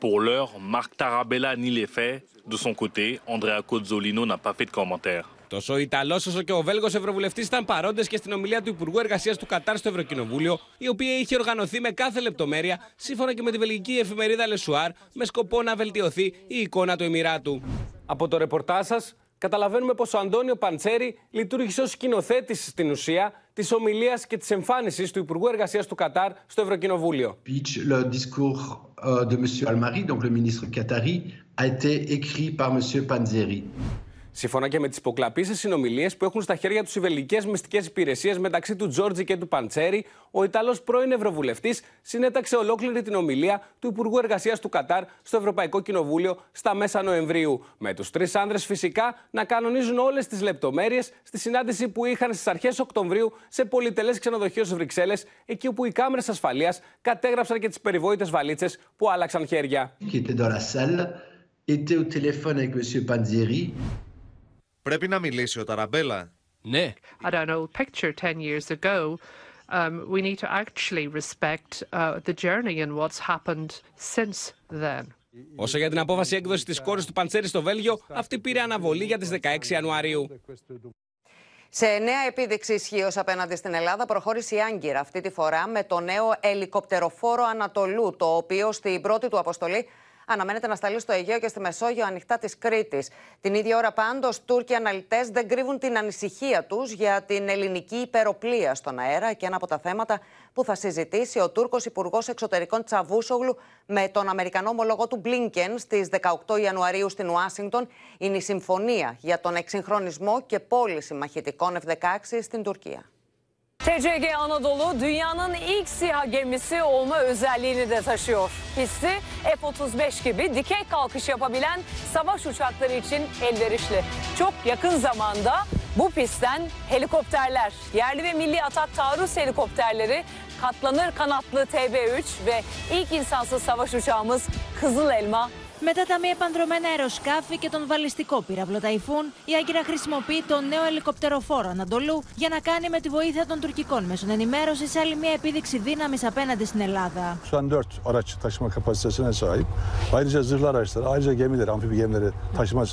Pour l'heure, Marc Tarabella nie les faits. De son côté, Andrea Cozzolino n'a pas fait de commentaire. Τόσο ο Ιταλός όσο και ο Βέλγος Ευρωβουλευτής ήταν παρόντες και στην ομιλία του Υπουργού Εργασίας του Κατάρ στο Ευρωκοινοβούλιο, η οποία είχε οργανωθεί με κάθε λεπτομέρεια, σύμφωνα και με τη βελγική εφημερίδα Λεσουάρ, με σκοπό να βελτιωθεί η εικόνα του Εμμυράτου. Από το ρεπορτάζ σας, καταλαβαίνουμε πως ο Αντώνιο Παντσέρη λειτουργήσε ως σκηνοθέτης στην ουσία της ομιλίας και της εμφάνισης του Υπουργού Εργασίας του Κατάρ στο Ευρωκοινοβούλιο. Le discours de M. Almari, donc le ministre qatari, a été écrit par M. Panzeri. Σύμφωνα και με τις υποκλαπήσεις συνομιλίες που έχουν στα χέρια τους οι βελγικές μυστικές υπηρεσίες μεταξύ του Τζόρτζι και του Παντσέρη, ο Ιταλός πρώην Ευρωβουλευτής συνέταξε ολόκληρη την ομιλία του Υπουργού Εργασίας του Κατάρ στο Ευρωπαϊκό Κοινοβούλιο στα μέσα Νοεμβρίου. Με τους τρεις άνδρες φυσικά να κανονίζουν όλες τις λεπτομέρειες στη συνάντηση που είχαν στις αρχές Οκτωβρίου σε πολυτελές ξενοδοχείο στις Βρυξέλλες, εκεί όπου οι κάμερες ασφαλείας κατέγραψαν και τις περιβόητες βαλίτσες που άλλαξαν χέρια. était au téléphone avec M. Panzeri Πρέπει να μιλήσει ο Ταραμπέλα. Ναι. I don't know, picture 10 years ago. Um, we need to actually respect uh, the journey and what's happened since then. Όσο για την απόφαση έκδοσης της κόρης του Παντσέρη στο Βέλγιο, αυτή πήρε αναβολή για τις 16 Ιανουαρίου. Σε νέα επίδειξη ισχύω απέναντι στην Ελλάδα προχώρησε η Άγκυρα αυτή τη φορά με το νέο ελικοπτεροφόρο Ανατολού, το οποίο στην πρώτη του αποστολή αναμένεται να σταλεί στο Αιγαίο και στη Μεσόγειο ανοιχτά της Κρήτης. Την ίδια ώρα, πάντως, Τούρκοι αναλυτές δεν κρύβουν την ανησυχία τους για την ελληνική υπεροπλία στον αέρα και ένα από τα θέματα που θα συζητήσει ο Τούρκος Υπουργός Εξωτερικών Τσαβούσογλου με τον Αμερικανό ομολογό του Μπλίνκεν sτι 18 Ιανουαρίου στην Ουάσιγκτον είναι η συμφωνία για τον εξυγχρονισμό και πώληση μαχητικών F-16 στην Τουρκία. TCG Anadolu dünyanın ilk SİHA gemisi olma özelliğini de taşıyor. Pisti F-35 gibi dikey kalkış yapabilen savaş uçakları için elverişli. Çok yakın zamanda bu pistten helikopterler, yerli ve milli atak taarruz helikopterleri, katlanır kanatlı TB3 ve ilk insansız savaş uçağımız Kızıl Elma Μετά τα μη επανδρομένα αεροσκάφη και τον βαλιστικό πύραυλο Ταϊφούν, η Άγκυρα χρησιμοποιεί το νέο ελικοπτεροφόρο Ανατολού για να κάνει με τη βοήθεια των τουρκικών μέσων ενημέρωσης άλλη μια επίδειξη δύναμης απέναντι στην Ελλάδα. Şu an 4 araç taşıma kapasitesine sahip. Ayrıca zırhlı araçları, ayrıca gemileri, amfibi gemileri taşıma e,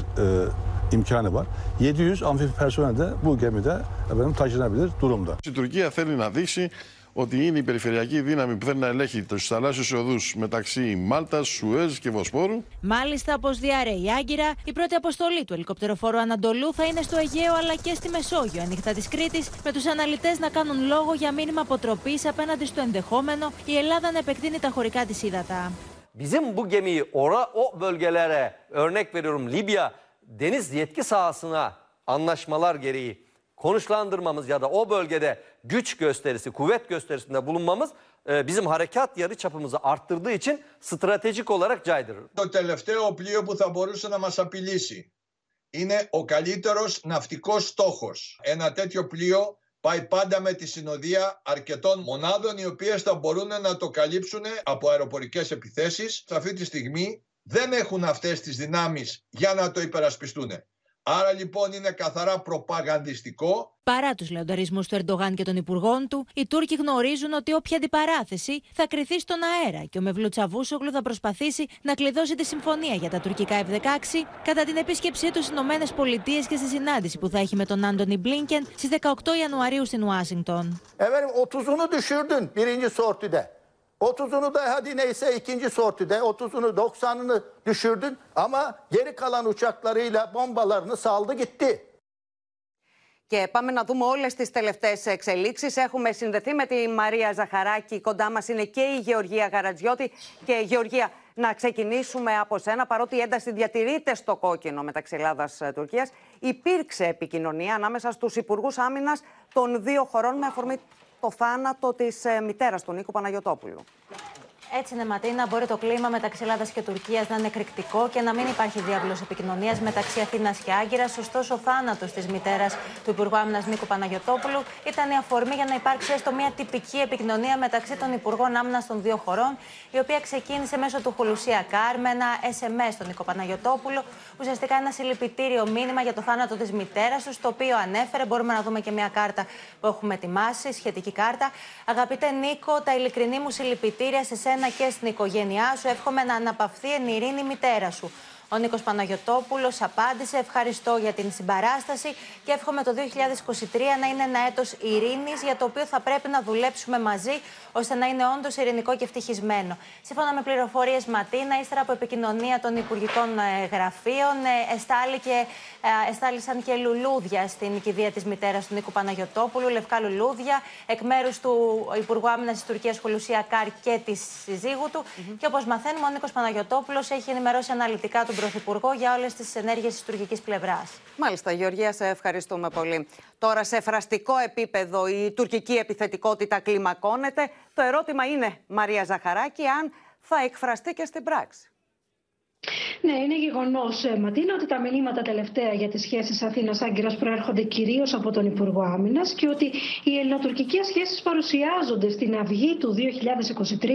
imkanı var. 700 amfibi personel de bu gemide efendim, taşınabilir durumda. Η Τουρκία θέλει να δείξει ότι είναι η περιφερειακή δύναμη που θέλει να ελέγχει τους θαλάσσιους οδούς μεταξύ Μάλτας, Σουέζ και Βοσπόρου. Μάλιστα, όπως διαρρέει η Άγκυρα, η πρώτη αποστολή του ελικοπτεροφόρου Ανατολού θα είναι στο Αιγαίο αλλά και στη Μεσόγειο, ανοιχτά της Κρήτης, με τους αναλυτές να κάνουν λόγο για μήνυμα αποτροπής απέναντι στο ενδεχόμενο η Ελλάδα να επεκτείνει τα χωρικά της ύδατα. Bizim bu gemiyi ora, o bölgelere örnek veriyorum Libya deniz yetki sahasına anlaşmalar gereği konuşlandırmamız ya da o bölgede güç gösterisi, kuvvet gösterisinde bulunmamız e, bizim harekat yarı çapımızı arttırdığı için stratejik olarak caydırır. Το τελευταίο πλοίο που θα μπορούσε να μας απειλήσει είναι ο καλύτερος ναυτικός στόχος. Ένα τέτοιο πλοίο πάει πάντα με τη συνοδεία αρκετών μονάδων οι οποίες θα μπορούν να το καλύψουν από αεροπορικές επιθέσεις. Σε αυτή τη στιγμή δεν έχουν αυτές τις δυνάμεις για να το υπερασπιστούν. Άρα λοιπόν είναι καθαρά προπαγανδιστικό. Παρά τους λεονταρισμούς του Ερντογάν και των υπουργών του, οι Τούρκοι γνωρίζουν ότι όποια αντιπαράθεση θα κρυθεί στον αέρα και ο Μευλού Τσαβούσογλου θα προσπαθήσει να κλειδώσει τη συμφωνία για τα τουρκικά F-16 κατά την επίσκεψή του στις Ηνωμένες Πολιτείες και στη συνάντηση που θα έχει με τον Άντωνι Μπλίνκεν στις 18 Ιανουαρίου στην Ουάσιγκτον. Efendim 30'unu düşürdün birinci sortide. 30'unu da hadi neyse ikinci sortide 30'unu 90'ını düşürdün ama geri kalan uçaklarıyla bombalarını saldı gitti. Και πάμε να δούμε όλες τις τελευταίες εξελίξεις. Έχουμε συνδεθεί με τη Μαρία Ζαχαράκη. Κοντά μας είναι και η Γεωργία Γαρατζιώτη. Και Γεωργία, να ξεκινήσουμε από σένα. Παρότι η ένταση διατηρείται στο κόκκινο μεταξύ Ελλάδα-Τουρκία, υπήρξε επικοινωνία ανάμεσα στους υπουργούς άμυνας των δύο χωρών με αφορμή το θάνατο της μητέρας του Νίκου Παναγιοτόπουλου. Έτσι είναι, Ματίνα. Μπορεί το κλίμα μεταξύ Ελλάδας και Τουρκίας να είναι εκρηκτικό και να μην υπάρχει διάβολο επικοινωνίας μεταξύ Αθήνας και Άγκυρας. Ωστόσο, ο θάνατος της μητέρας του Υπουργού Άμυνας Νίκου Παναγιοτόπουλου ήταν η αφορμή για να υπάρξει έστω μια τυπική επικοινωνία μεταξύ των Υπουργών Άμυνας των δύο χωρών, η οποία ξεκίνησε μέσω του Χουλουσία Κάρ με ένα SMS στον Νίκο Παναγιοτόπουλο. Ουσιαστικά ένα συλληπιτήριο μήνυμα για το θάνατο της μητέρας τους, το οποίο ανέφερε. Μπορούμε να δούμε και μια κάρτα που έχουμε ετοιμάσει, σχετική κάρτα. Αγαπητέ Νίκο, τα ειλικρινή μου συλληπιτήρια σε σένα και στην οικογένειά σου. Εύχομαι να αναπαυθεί εν ειρήνη η μητέρα σου. Ο Νίκος Παναγιοτόπουλος απάντησε: Ευχαριστώ για την συμπαράσταση και εύχομαι το 2023 να είναι ένα έτος ειρήνης για το οποίο θα πρέπει να δουλέψουμε μαζί ώστε να είναι όντως ειρηνικό και ευτυχισμένο. Σύμφωνα με πληροφορίες Ματίνα, ύστερα από επικοινωνία των Υπουργικών Γραφείων, εστάληκε, εστάλησαν και λουλούδια στην κηδεία της μητέρας του Νίκου Παναγιοτόπουλου, λευκά λουλούδια, εκ μέρους του Υπουργού Άμυνας της Τουρκίας Χολουσία Κάρ και της συζύγου του. Και όπως μαθαίνουμε, ο Νίκος Παναγιοτόπουλος έχει ενημερώσει αναλυτικά τον Πρωθυπουργό για όλες τις ενέργειες της τουρκικής πλευράς. Μάλιστα, Γεωργία, σε ευχαριστούμε πολύ. Τώρα, σε φραστικό επίπεδο, η τουρκική επιθετικότητα κλιμακώνεται. Το ερώτημα είναι, Μαρία Ζαχαράκη, αν θα εκφραστεί και στην πράξη. Ναι, είναι γεγονός, Ματίνα, ότι τα μηνύματα τελευταία για τις σχέσεις Αθήνα-Άγκυρα προέρχονται κυρίως από τον Υπουργό Άμυνας και ότι οι ελληνοτουρκικές σχέσεις παρουσιάζονται στην αυγή του 2023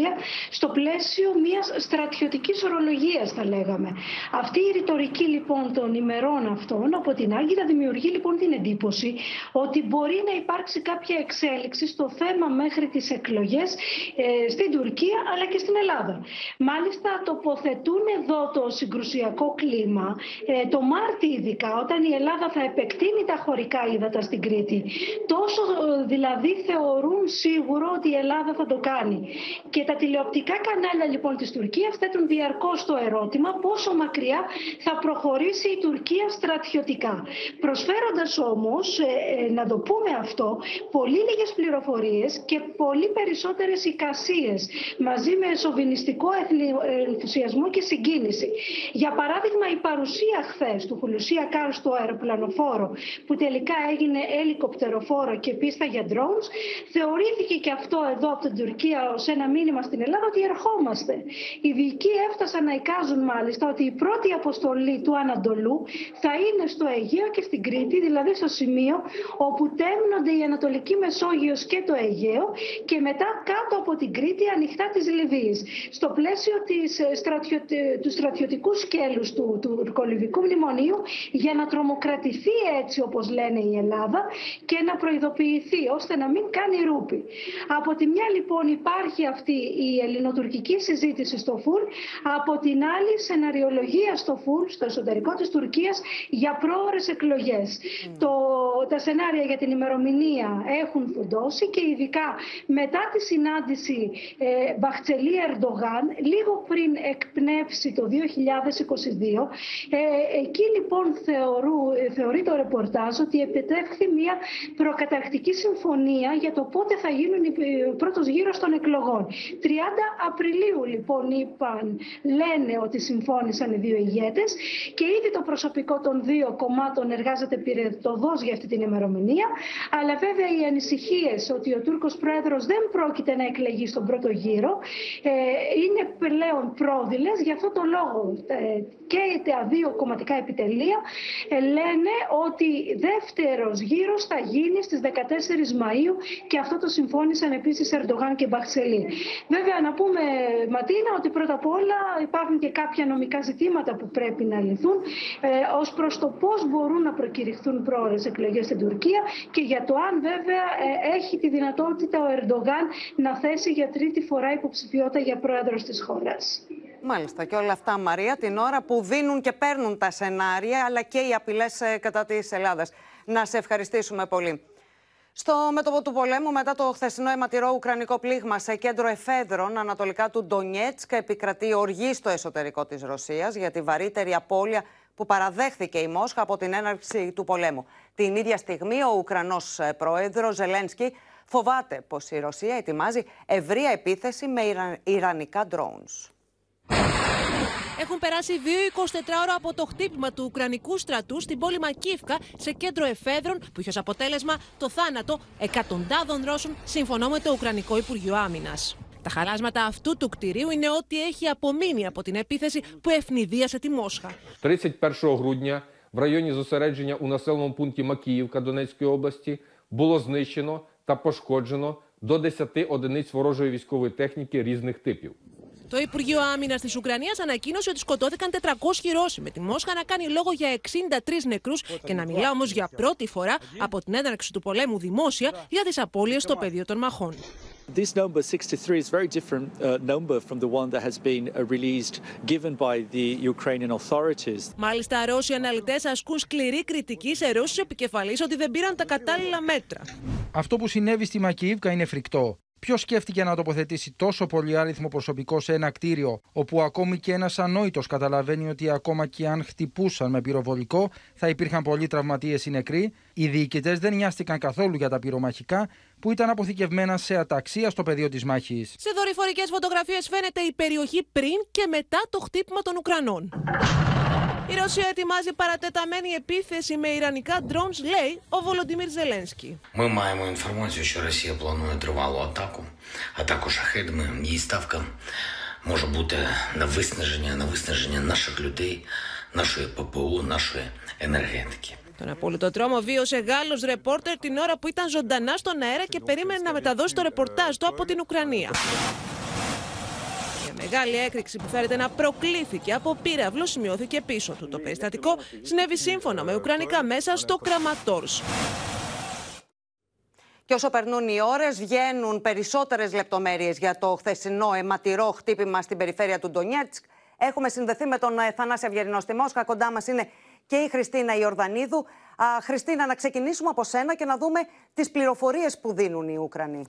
στο πλαίσιο μιας στρατιωτικής ορολογίας, θα λέγαμε. Αυτή η ρητορική λοιπόν των ημερών αυτών από την Άγκυρα δημιουργεί λοιπόν την εντύπωση ότι μπορεί να υπάρξει κάποια εξέλιξη στο θέμα μέχρι τις εκλογές ε, στην Τουρκία αλλά και στην Ελλάδα. Μάλιστα, τοποθετούν εδώ το συγκρουσιακό κλίμα, ε, το Μάρτι ειδικά, όταν η Ελλάδα θα επεκτείνει τα χωρικά ύδατα στην Κρήτη, τόσο ε, δηλαδή θεωρούν σίγουρο ότι η Ελλάδα θα το κάνει. Και τα τηλεοπτικά κανάλια λοιπόν της Τουρκίας θέτουν διαρκώς το ερώτημα πόσο μακριά θα προχωρήσει η Τουρκία στρατιωτικά. Προσφέροντας όμως, ε, να το πούμε αυτό, πολύ λίγες πληροφορίες και πολύ περισσότερες εικασίες μαζί με σοβινιστικό ενθουσιασμό και συγκίνηση. Για παράδειγμα, η παρουσία χθες του Χουλουσία Κάρ στο αεροπλανοφόρο, που τελικά έγινε ελικοπτεροφόρο και πίστα για drones, θεωρήθηκε και αυτό εδώ από την Τουρκία ως ένα μήνυμα στην Ελλάδα ότι ερχόμαστε. Οι δικοί έφτασαν να εικάζουν μάλιστα ότι η πρώτη αποστολή του Ανατολού θα είναι στο Αιγαίο και στην Κρήτη, δηλαδή στο σημείο όπου τέμνονται η Ανατολική Μεσόγειος και το Αιγαίο και μετά κάτω από την Κρήτη ανοιχτά της Λιβύης. Στο πλαίσιο της ε, στρατιω... του στρατιωτικού στρατιωτικούς σκέλους του, του τουρκολιβικού μνημονίου για να τρομοκρατηθεί έτσι όπως λένε η Ελλάδα και να προειδοποιηθεί ώστε να μην κάνει ρούπι. Από τη μια λοιπόν υπάρχει αυτή η ελληνοτουρκική συζήτηση στο ΦΟΥΡ, από την άλλη σεναριολογία στο ΦΟΥΡ, στο εσωτερικό της Τουρκίας για πρόορες εκλογές. Το, τα σενάρια για την ημερομηνία έχουν φουντώσει και ειδικά μετά τη συνάντηση ε, Μπαχτσελή Ερντογάν, λίγο πριν εκπνεύσει το 2022. Ε, εκεί λοιπόν θεωρού, ε, θεωρεί το ρεπορτάζ ότι επιτεύχθη μια προκαταρκτική συμφωνία για το πότε θα γίνουν ο πρώτος γύρος των εκλογών. 30 Απριλίου λοιπόν είπαν, λένε ότι συμφώνησαν οι δύο ηγέτες και ήδη το προσωπικό των δύο κομμάτων εργάζεται πυρετοδός για αυτή την ημερομηνία. Αλλά βέβαια οι ανησυχίες ότι ο Τούρκος Πρόεδρος δεν πρόκειται να εκλεγεί στον πρώτο γύρο ε, είναι πλέον πρόδειλες. Γι' αυτό το λόγο ε, και τα δύο κομματικά επιτελεία ε, λένε ότι δεύτερος γύρος θα γίνει στις 14 Μαΐου και αυτό το συμφώνησαν επίσης Ερντογάν και Μπαξελή. Βέβαια να πούμε Ματίνα ότι πρώτα απ' όλα υπάρχουν και κάποια νομικά ζητήματα που πρέπει να λυθούν ε, ως προς το πώς μπορούν να προκηρυχθούν πρόορες εκλογές στην Τουρκία και για το αν βέβαια ε, έχει τη δυνατότητα ο Ερντογάν να θέσει για τρίτη φορά υποψηφιότητα για πρόεδρος της χώρας. Μάλιστα και όλα αυτά Μαρία την ώρα που δίνουν και παίρνουν τα σενάρια αλλά και οι απειλές ε, κατά της Ελλάδας. Να σε ευχαριστήσουμε πολύ. Στο μέτωπο του πολέμου, μετά το χθεσινό αιματηρό ουκρανικό πλήγμα σε κέντρο εφέδρων ανατολικά του Ντονιέτσκ, επικρατεί οργή στο εσωτερικό της Ρωσίας για τη βαρύτερη απώλεια που παραδέχθηκε η Μόσχα από την έναρξη του πολέμου. Την ίδια στιγμή, ο Ουκρανός ε, πρόεδρος Ζελένσκι φοβάται πως η Ρωσία ετοιμάζει ευρεία επίθεση με ιρανικά drones. Έχουν περάσει 2-24 ώρα από το χτύπημα του Ουκρανικού στρατού στην πόλη Μακίφκα σε κέντρο εφέδρων που είχε ως αποτέλεσμα το θάνατο εκατοντάδων Ρώσων σύμφωνα με το Ουκρανικό Υπουργείο Άμυνα. Τα χαλάσματα αυτού του κτηρίου είναι ό,τι έχει απομείνει από την επίθεση που ευνηδίασε τη Μόσχα. 31 грудня в районі зосередження у населеному пункті Макіївка Донецької області було знищено та пошкоджено до 10 одиниць ворожої військової техніки різних типів. Το Υπουργείο Άμυνας της Ουκρανίας ανακοίνωσε ότι σκοτώθηκαν 400 Ρώσοι, με τη Μόσχα να κάνει λόγο για 63 νεκρούς και να μιλά όμως για πρώτη φορά από την έναρξη του πολέμου δημόσια για τις απώλειες στο πεδίο των μαχών. This number 63 is very different uh, number from the one that has been uh, released given by the Ukrainian authorities. Μάλιστα, Ρώσοι αναλυτές ασκούν σκληρή κριτική σε Ρώσους επικεφαλεί ότι δεν πήραν τα κατάλληλα μέτρα. Αυτό που συνέβη στη Μακίιβκα είναι φρικτό. Ποιος σκέφτηκε να τοποθετήσει τόσο πολύ άριθμο προσωπικό σε ένα κτίριο, όπου ακόμη και ένας ανόητος καταλαβαίνει ότι ακόμα και αν χτυπούσαν με πυροβολικό θα υπήρχαν πολλοί τραυματίες ή νεκροί, οι διοικητές δεν νοιάστηκαν καθόλου για τα πυρομαχικά που ήταν αποθηκευμένα σε αταξία στο πεδίο της μάχης. Σε δορυφορικές φωτογραφίες φαίνεται η περιοχή πριν και μετά το χτύπημα των Ουκρανών. Η Ρωσία ετοιμάζει παρατεταμένη επίθεση με ιρανικά drones, λέει ο Βολοντιμίρ Ζελένσκι. Мы маємо інформацію, що Росія планує тривалу атаку, атаку шахедами. Її ставка може бути на виснаження, на наших людей, ППУ. Τον απόλυτο τρόμο βίωσε Γάλλος ρεπόρτερ την ώρα που ήταν ζωντανά στον αέρα και περίμενε να μεταδώσει το ρεπορτάζ του από την Ουκρανία. Μια μεγάλη έκρηξη που φέρεται να προκλήθηκε από πύραυλο σημειώθηκε πίσω του. Το περιστατικό συνέβη σύμφωνα με ουκρανικά μέσα στο Κραματόρς. Και όσο περνούν οι ώρες, βγαίνουν περισσότερες λεπτομέρειες για το χθεσινό αιματηρό χτύπημα στην περιφέρεια του Ντονιέτσκ. Έχουμε συνδεθεί με τον ε, Θανάση Αυγερινό στη Μόσχα. Κοντά μας είναι και η Χριστίνα Ιορδανίδου. Α, Χριστίνα, να ξεκινήσουμε από σένα και να δούμε τις πληροφορίες που δίνουν οι Ουκρανοί.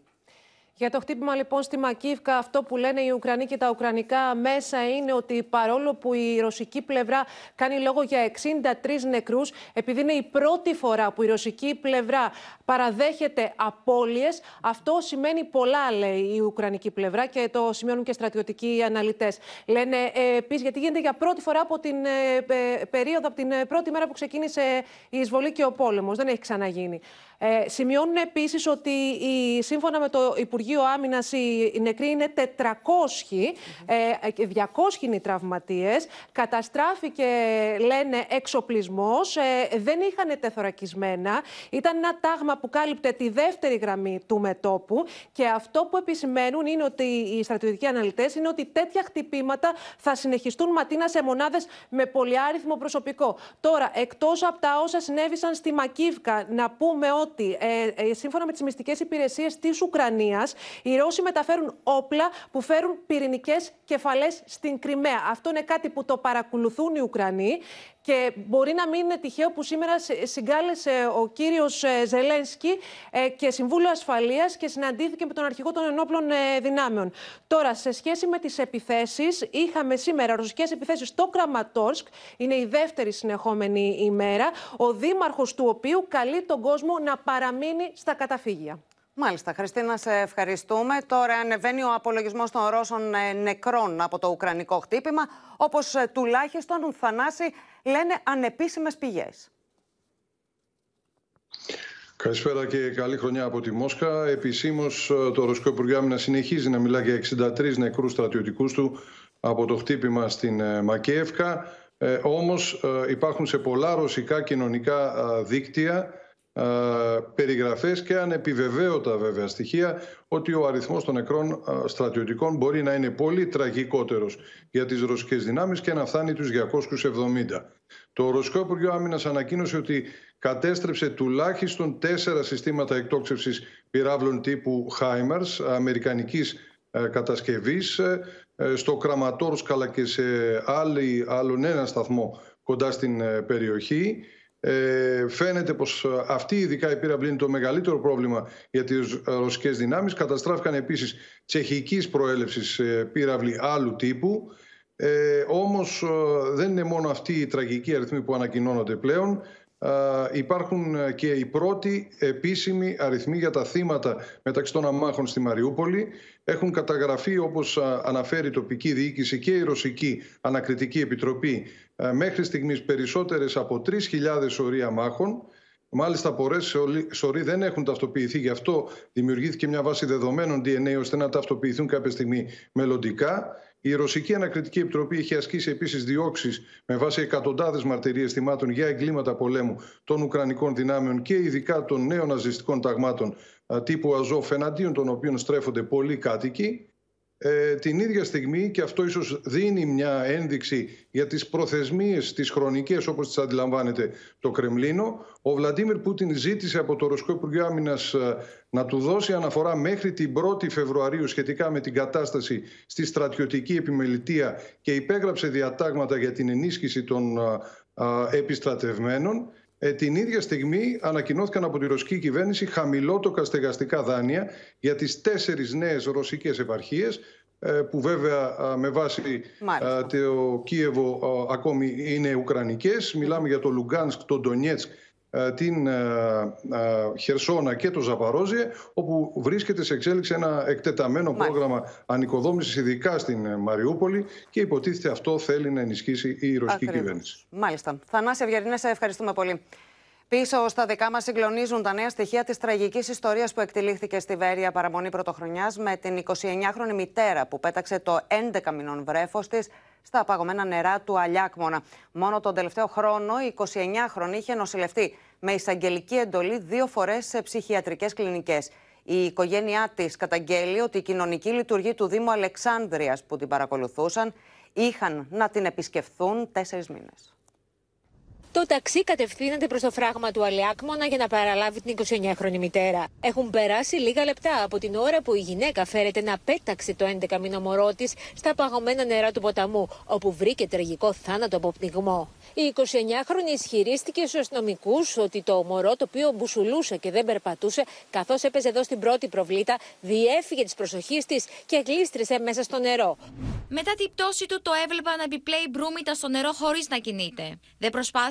Για το χτύπημα λοιπόν στη Μακίβκα, αυτό που λένε οι Ουκρανοί και τα Ουκρανικά μέσα είναι ότι παρόλο που η ρωσική πλευρά κάνει λόγο για 63 νεκρούς, επειδή είναι η πρώτη φορά που η ρωσική πλευρά παραδέχεται απώλειες, αυτό σημαίνει πολλά, λέει η Ουκρανική πλευρά και το σημειώνουν και στρατιωτικοί αναλυτές. Λένε ε, επίσης, γιατί γίνεται για πρώτη φορά από την ε, περίοδο, από την πρώτη μέρα που ξεκίνησε η εισβολή και ο πόλεμος. Δεν έχει ξαναγίνει. Ε, σημειώνουν επίσης ότι η, σύμφωνα με το Υπουργείο Άμυνας οι νεκροί είναι 400, ε, 200 είναι οι τραυματίες. Καταστράφηκε, λένε, εξοπλισμός, ε, δεν είχαν τεθωρακισμένα. Ήταν ένα τάγμα που κάλυπτε τη δεύτερη γραμμή του μετόπου και αυτό που επισημαίνουν είναι ότι οι στρατιωτικοί αναλυτές είναι ότι τέτοια χτυπήματα θα συνεχιστούν ματίνα σε μονάδες με πολυάριθμο προσωπικό. Τώρα, εκτός από τα όσα συνέβησαν στη Μακίβκα, να πούμε ότι ότι ε, ε, σύμφωνα με τις μυστικές υπηρεσίες της Ουκρανίας, οι Ρώσοι μεταφέρουν όπλα που φέρουν πυρηνικές κεφαλές στην Κρυμαία. Αυτό είναι κάτι που το παρακολουθούν οι Ουκρανοί και μπορεί να μην είναι τυχαίο που σήμερα συγκάλεσε ο κύριος ε, Ζελένσκι ε, και Συμβούλιο Ασφαλείας και συναντήθηκε με τον αρχηγό των ενόπλων δυνάμεων. Τώρα, σε σχέση με τις επιθέσεις, είχαμε σήμερα ρωσικές επιθέσεις στο Κραματόρσκ. Είναι η δεύτερη συνεχόμενη ημέρα. Ο δήμαρχος του οποίου καλεί τον κόσμο να παραμείνει στα καταφύγια. Μάλιστα, Χριστίνα, σε ευχαριστούμε. Τώρα ανεβαίνει ο απολογισμός των Ρώσων ε, νεκρών από το Ουκρανικό χτύπημα, όπως ε, τουλάχιστον Θανάση λένε ανεπίσημες πηγές. Καλησπέρα και καλή χρονιά από τη Μόσχα. Επισήμως, ε, το Ρωσικό Υπουργείο Άμυνα συνεχίζει να μιλά για 63 νεκρούς στρατιωτικούς του από το χτύπημα στην Μακέευκα. Ε, όμως υπάρχουν σε πολλά ρωσικά κοινωνικά δίκτυα περιγραφές και ανεπιβεβαίωτα βέβαια στοιχεία ότι ο αριθμός των νεκρών στρατιωτικών μπορεί να είναι πολύ τραγικότερος για τις ρωσικές δυνάμεις και να φτάνει τους 270. Το Ρωσικό Υπουργείο Άμυνας ανακοίνωσε ότι κατέστρεψε τουλάχιστον τέσσερα συστήματα εκτόξευσης πυράβλων τύπου HIMARS, αμερικανικής κατασκευής, ε, στο Κραματόρσκ αλλά και σε άλλη, άλλον ένα σταθμό κοντά στην ε, περιοχή. Ε, φαίνεται πως ε, αυτή ειδικά η πύραυλη είναι το μεγαλύτερο πρόβλημα για τις ε, ρωσικές δυνάμεις. Καταστράφηκαν επίσης τσεχικής προέλευσης ε, πύραυλοι άλλου τύπου. Ε, όμως δεν είναι μόνο αυτή η τραγική αριθμή που ανακοινώνονται πλέον υπάρχουν ε, και οι πρώτοι επίσημοι αριθμοί για τα θύματα μεταξύ των αμάχων στη Μαριούπολη. Έχουν καταγραφεί, όπως αναφέρει η τοπική διοίκηση και η Ρωσική Ανακριτική Επιτροπή, μέχρι στιγμής περισσότερες από 3.000 οροί αμάχων. Μάλιστα, πορέ σωροί δεν έχουν ταυτοποιηθεί, γι' αυτό δημιουργήθηκε μια βάση δεδομένων DNA ώστε να ταυτοποιηθούν κάποια στιγμή μελλοντικά. Η Ρωσική Ανακριτική Επιτροπή έχει ασκήσει επίσης διώξεις με βάση εκατοντάδες μαρτυρίες θυμάτων για εγκλήματα πολέμου των Ουκρανικών δυνάμεων και ειδικά των νέων ναζιστικών ταγμάτων τύπου Αζόφ, εναντίον των οποίων στρέφονται πολλοί κάτοικοι. Ε, την ίδια στιγμή, και αυτό ίσως δίνει μια ένδειξη για τις προθεσμίες, τις χρονικές όπως τις αντιλαμβάνεται το Κρεμλίνο, ο Βλαντίμιρ Πούτιν ζήτησε από το Ρωσικό Υπουργείο Άμυνας ε, να του δώσει αναφορά μέχρι την 1η Φεβρουαρίου σχετικά με την κατάσταση στη στρατιωτική επιμελητία και υπέγραψε διατάγματα για την ενίσχυση των ε, επιστρατευμένων. Ε, την ίδια στιγμή ανακοινώθηκαν από τη ρωσική κυβέρνηση χαμηλότοκα στεγαστικά δάνεια για τις τέσσερις νέες ρωσικές επαρχίες ε, που βέβαια με βάση το Κίεβο ακόμη είναι ουκρανικές. Μιλάμε για το Λουγκάνσκ, το Ντονιέτσκ, την Χερσόνα και το Ζαπαρόζιε, όπου βρίσκεται σε εξέλιξη ένα εκτεταμένο πρόγραμμα ανοικοδόμησης ειδικά στην ε, Μαριούπολη και υποτίθεται αυτό θέλει να ενισχύσει η ρωσική κυβέρνηση. Μάλιστα. Θανάση Αυγερινέ, ευχαριστούμε πολύ. Πίσω στα δικά μας συγκλονίζουν τα νέα στοιχεία της τραγικής ιστορίας που εκτελήχθηκε στη Βέρεια παραμονή πρωτοχρονιάς με την 29χρονη μητέρα που πέταξε το 11 μηνών βρέφος της στα απαγωμένα νερά του Αλιάκμονα. Μόνο τον τελευταίο χρόνο η 29χρονη είχε νοσηλευτεί με εισαγγελική εντολή δύο φορές σε ψυχιατρικές κλινικές. Η οικογένειά της καταγγέλει ότι οι κοινωνικοί λειτουργοί του Δήμου Αλεξάνδρεια που την παρακολουθούσαν είχαν να την επισκεφθούν τέσσερις μήνες. Το ταξί κατευθύνεται προς το φράγμα του Αλιάκμονα για να παραλάβει την 29χρονη μητέρα. Έχουν περάσει λίγα λεπτά από την ώρα που η γυναίκα φέρεται να πέταξε το 11 μήνο μωρό της στα παγωμένα νερά του ποταμού, όπου βρήκε τραγικό θάνατο από πνιγμό. Η 29χρονη ισχυρίστηκε στους αστυνομικούς ότι το μωρό το οποίο μπουσουλούσε και δεν περπατούσε καθώς έπαιζε εδώ στην πρώτη προβλήτα, διέφυγε τη προσοχή της και γλίστρισε μέσα στο νερό. Μετά την πτώση του το έβλεπα να επιπλέει μπρούμητα στο νερό χωρίς να κινείται. Δεν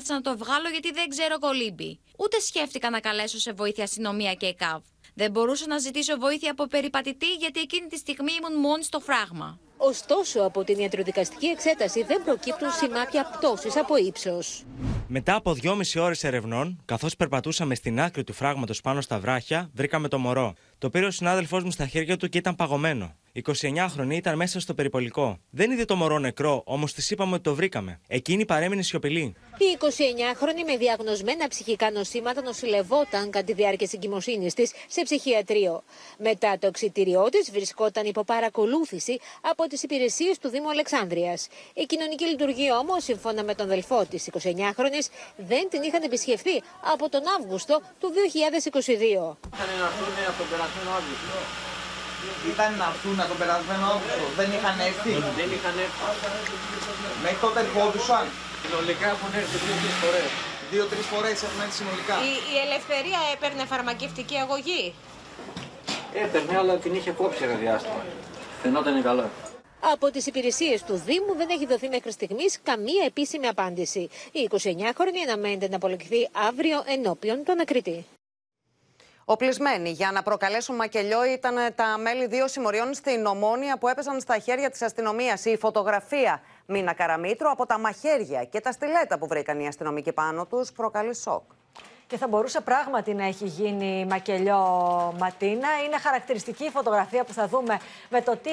προσπάθησα να το βγάλω γιατί δεν ξέρω κολύμπη. Ούτε σκέφτηκα να καλέσω σε βοήθεια αστυνομία και ΕΚΑΒ. Δεν μπορούσα να ζητήσω βοήθεια από περιπατητή γιατί εκείνη τη στιγμή ήμουν μόνη στο φράγμα. Ωστόσο, από την ιατροδικαστική εξέταση δεν προκύπτουν σημάδια πτώσης από ύψος. Μετά από δυόμιση ώρες ερευνών, καθώς περπατούσαμε στην άκρη του φράγματος πάνω στα βράχια, βρήκαμε το μωρό. Το πήρε ο συνάδελφός μου στα χέρια του και ήταν παγωμένο. 29χρονη ήταν μέσα στο περιπολικό. Δεν είδε το μωρό νεκρό, όμως της είπαμε ότι το βρήκαμε. Εκείνη παρέμεινε σιωπηλή. Η 29χρονη με διαγνωσμένα ψυχικά νοσήματα νοσηλευόταν κατά τη διάρκεια τη εγκυμοσύνη της σε ψυχιατρίο. Μετά το εξητήριό της βρισκόταν υπό παρακολούθηση από τις υπηρεσίες του Δήμου Αλεξάνδρεια. Η κοινωνική λειτουργία όμως, σύμφωνα με τον αδελφό της 29χρονη, δεν την είχαν επισκεφθεί από τον Αύγουστο του 2022. Ήταν να έρθουν τον περασμένο Αύγουστο. Δεν είχαν έρθει. Δεν είχαν έρθει. Μέχρι τότε ερχόντουσαν. Συνολικά έχουν έρθει δύο-τρεις φορές. Δύο-τρεις φορές έχουν έρθει συνολικά. Η, η Ελευθερία έπαιρνε φαρμακευτική αγωγή. Έπαιρνε, αλλά την είχε κόψει ένα διάστημα. Φαινόταν καλά. Από τις υπηρεσίες του Δήμου δεν έχει δοθεί μέχρι στιγμής καμία επίσημη απάντηση. Η 29χρονη αναμένεται να απολογηθεί αύριο ενώπιον του ανακριτή. Οπλισμένοι για να προκαλέσουν μακελιό ήταν τα μέλη δύο συμμοριών στην Ομόνια που έπεσαν στα χέρια της αστυνομίας. Η φωτογραφία Μίνα Καραμίτρου από τα μαχαίρια και τα στιλέτα που βρήκαν οι αστυνομικοί πάνω τους προκαλεί σοκ και θα μπορούσε πράγματι να έχει γίνει μακελιό Ματίνα. Είναι χαρακτηριστική η φωτογραφία που θα δούμε με το τι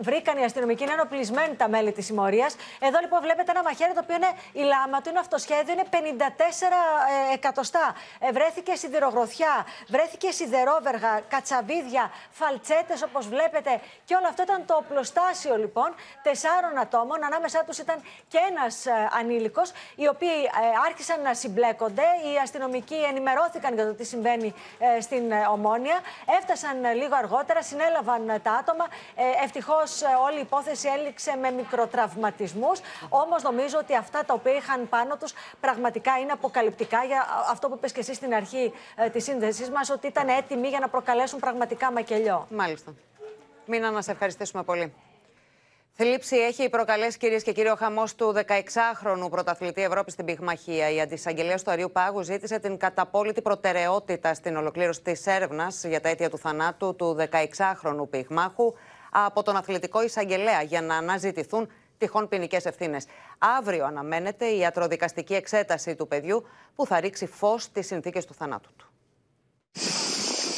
βρήκαν οι αστυνομικοί. Είναι ενοπλισμένοι τα μέλη της συμμορίας. Εδώ λοιπόν βλέπετε ένα μαχαίρι το οποίο είναι η λάμα του, είναι αυτοσχέδιο, είναι 54 ε, εκατοστά. Ε, βρέθηκε σιδηρογροθιά, βρέθηκε σιδερόβεργα, κατσαβίδια, φαλτσέτες όπως βλέπετε. Και όλο αυτό ήταν το οπλοστάσιο λοιπόν τεσσάρων ατόμων. Ανάμεσά τους ήταν και ένας ε, ανήλικος, οι οποίοι άρχισαν να συμπλέκονται. Οι αστυνομικοί εκεί ενημερώθηκαν για το τι συμβαίνει ε, στην ε, Ομόνια. Έφτασαν ε, λίγο αργότερα, συνέλαβαν τα άτομα. Ευτυχώς όλη η υπόθεση έληξε με μικροτραυματισμούς. Όμως νομίζω ότι αυτά τα οποία είχαν πάνω τους πραγματικά είναι αποκαλυπτικά για αυτό που είπες και εσύ στην αρχή της σύνδεσής μας, ότι ήταν έτοιμοι για να προκαλέσουν πραγματικά μακελιό. Μάλιστα. Μήνα, να σε ευχαριστήσουμε πολύ. Θλίψη έχει προκαλέσει κυρίες και κύριοι ο χαμός του 16χρονου πρωταθλητή Ευρώπης στην Πυγμαχία. Η αντισαγγελέα του Αριού Πάγου ζήτησε την καταπόλητη προτεραιότητα στην ολοκλήρωση της έρευνας για τα αίτια του θανάτου του 16χρονου Πυγμάχου από τον αθλητικό εισαγγελέα για να αναζητηθούν τυχόν ποινικές ευθύνες. Αύριο αναμένεται η ιατροδικαστική εξέταση του παιδιού που θα ρίξει φως στις συνθήκες του θανάτου του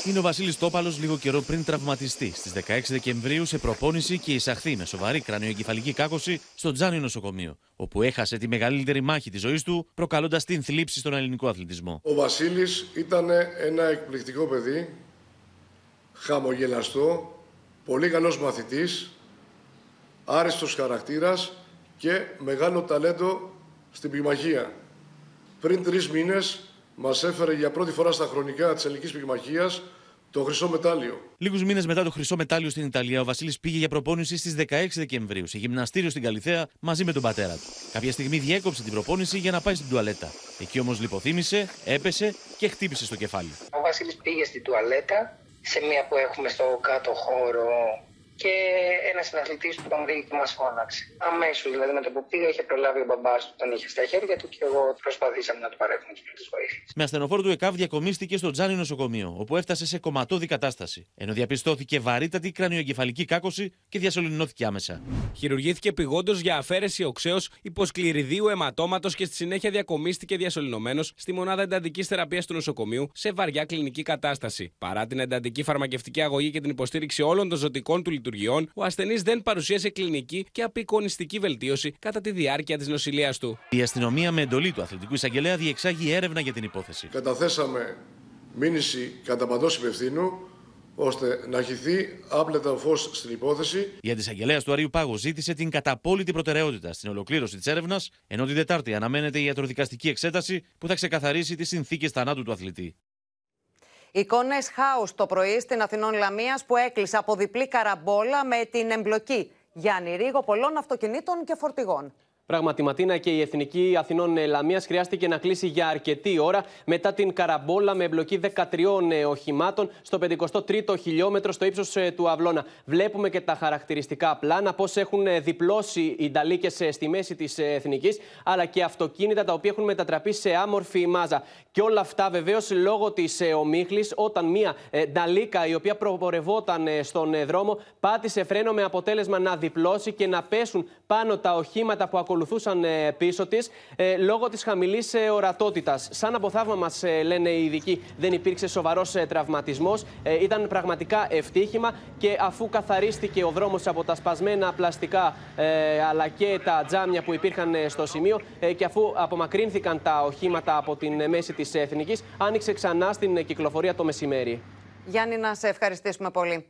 είναι ο Βασίλης Τόπαλος λίγο καιρό πριν τραυματιστεί στις 16 Δεκεμβρίου σε προπόνηση και εισαχθεί με σοβαρή κρανιοεγκεφαλική κάκωση στο Τζάνι νοσοκομείο, όπου έχασε τη μεγαλύτερη μάχη της ζωής του, προκαλώντας την θλίψη στον ελληνικό αθλητισμό. Ο Βασίλης ήταν ένα εκπληκτικό παιδί, χαμογελαστό, πολύ καλός μαθητής, άριστος χαρακτήρας και μεγάλο ταλέντο στην πυγμαχία. Πριν τρεις μήνες μας έφερε για πρώτη φορά στα χρονικά της ελληνικής πυγμαχίας το χρυσό μετάλλιο. Λίγους μήνες μετά το χρυσό μετάλλιο στην Ιταλία, ο Βασίλης πήγε για προπόνηση στις 16 Δεκεμβρίου σε γυμναστήριο στην Καλιθέα μαζί με τον πατέρα του. Κάποια στιγμή διέκοψε την προπόνηση για να πάει στην τουαλέτα. Εκεί όμως λιποθύμησε, έπεσε και χτύπησε στο κεφάλι. Ο Βασίλης πήγε στην τουαλέτα, σε μία που έχουμε στο κάτω χώρο και ένας συναθλητής του τον βρήκε και μας φώναξε. Αμέσως δηλαδή με το που πήγα είχε προλάβει ο μπαμπάς του, τον είχε στα χέρια του και εγώ προσπαθήσαμε να του παρέχουμε τις πρώτες βοήθειες. Με ασθενοφόρο του ΕΚΑΒ διακομίστηκε στο Τζάνι νοσοκομείο, όπου έφτασε σε κομματώδη κατάσταση, ενώ διαπιστώθηκε βαρύτατη κρανιοεγκεφαλική κάκωση και διασωληνώθηκε άμεσα. Χειρουργήθηκε πηγόντως για αφαίρεση οξέως υποσκληριδίου αιματώματος και στη συνέχεια διακομίστηκε διασωληνωμένος στη μονάδα εντατικής θεραπείας του νοσοκομείου σε βαριά κλινική κατάσταση. Παρά την εντατική φαρμακευτική αγωγή και την υποστήριξη όλων των ζωτικών του λειτουργιών, ο ασθενής δεν παρουσίασε κλινική και απεικονιστική βελτίωση κατά τη διάρκεια της νοσηλείας του. Η αστυνομία με εντολή του αθλητικού εισαγγελέα διεξάγει έρευνα για την υπόθεση. Καταθέσαμε μήνυση κατά παντός υπευθύνου ώστε να χυθεί άπλετα ο φως στην υπόθεση. Η αντισαγγελέα του Αρίου Πάγου ζήτησε την καταπόλητη προτεραιότητα στην ολοκλήρωση της έρευνας, ενώ την Τετάρτη αναμένεται η ιατροδικαστική εξέταση που θα ξεκαθαρίσει τις συνθήκες θανάτου του αθλητή. Εικόνες χάου το πρωί στην Αθηνών Λαμίας που έκλεισε από διπλή καραμπόλα με την εμπλοκή Γιάννη Ρίγο πολλών αυτοκινήτων και φορτηγών. Πράγματι, Ματίνα και η Εθνική Αθηνών Λαμίας χρειάστηκε να κλείσει για αρκετή ώρα μετά την καραμπόλα με εμπλοκή 13 οχημάτων στο 53ο χιλιόμετρο στο ύψος του Αυλώνα. Βλέπουμε και τα χαρακτηριστικά πλάνα, πώς έχουν διπλώσει οι νταλίκες στη μέση της Εθνικής, αλλά και αυτοκίνητα τα οποία έχουν μετατραπεί σε άμορφη μάζα. Και όλα αυτά βεβαίως λόγω της ομίχλης, όταν μία νταλίκα η οποία προπορευόταν στον δρόμο πάτησε φρένο με αποτέλεσμα να διπλώσει και να πέσουν πάνω τα οχήματα που ακολουθούσαν πίσω της λόγω της χαμηλής ορατότητας. Σαν από θαύμα μας λένε οι ειδικοί, δεν υπήρξε σοβαρός τραυματισμός. Ήταν πραγματικά ευτύχημα και αφού καθαρίστηκε ο δρόμος από τα σπασμένα πλαστικά αλλά και τα τζάμια που υπήρχαν στο σημείο και αφού απομακρύνθηκαν τα οχήματα από την μέση της Εθνικής, άνοιξε ξανά στην κυκλοφορία το μεσημέρι. Γιάννη, να σε ευχαριστήσουμε πολύ.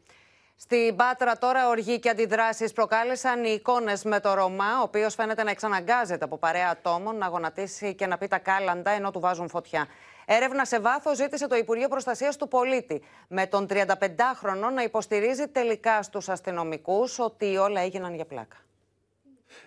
Στην Πάτρα τώρα οργή και αντιδράσεις προκάλεσαν οι εικόνες με το Ρωμά, ο οποίος φαίνεται να εξαναγκάζεται από παρέα ατόμων να γονατίσει και να πει τα κάλαντα ενώ του βάζουν φωτιά. Έρευνα σε βάθος ζήτησε το Υπουργείο Προστασίας του Πολίτη, με τον 35χρονο να υποστηρίζει τελικά στους αστυνομικούς ότι όλα έγιναν για πλάκα.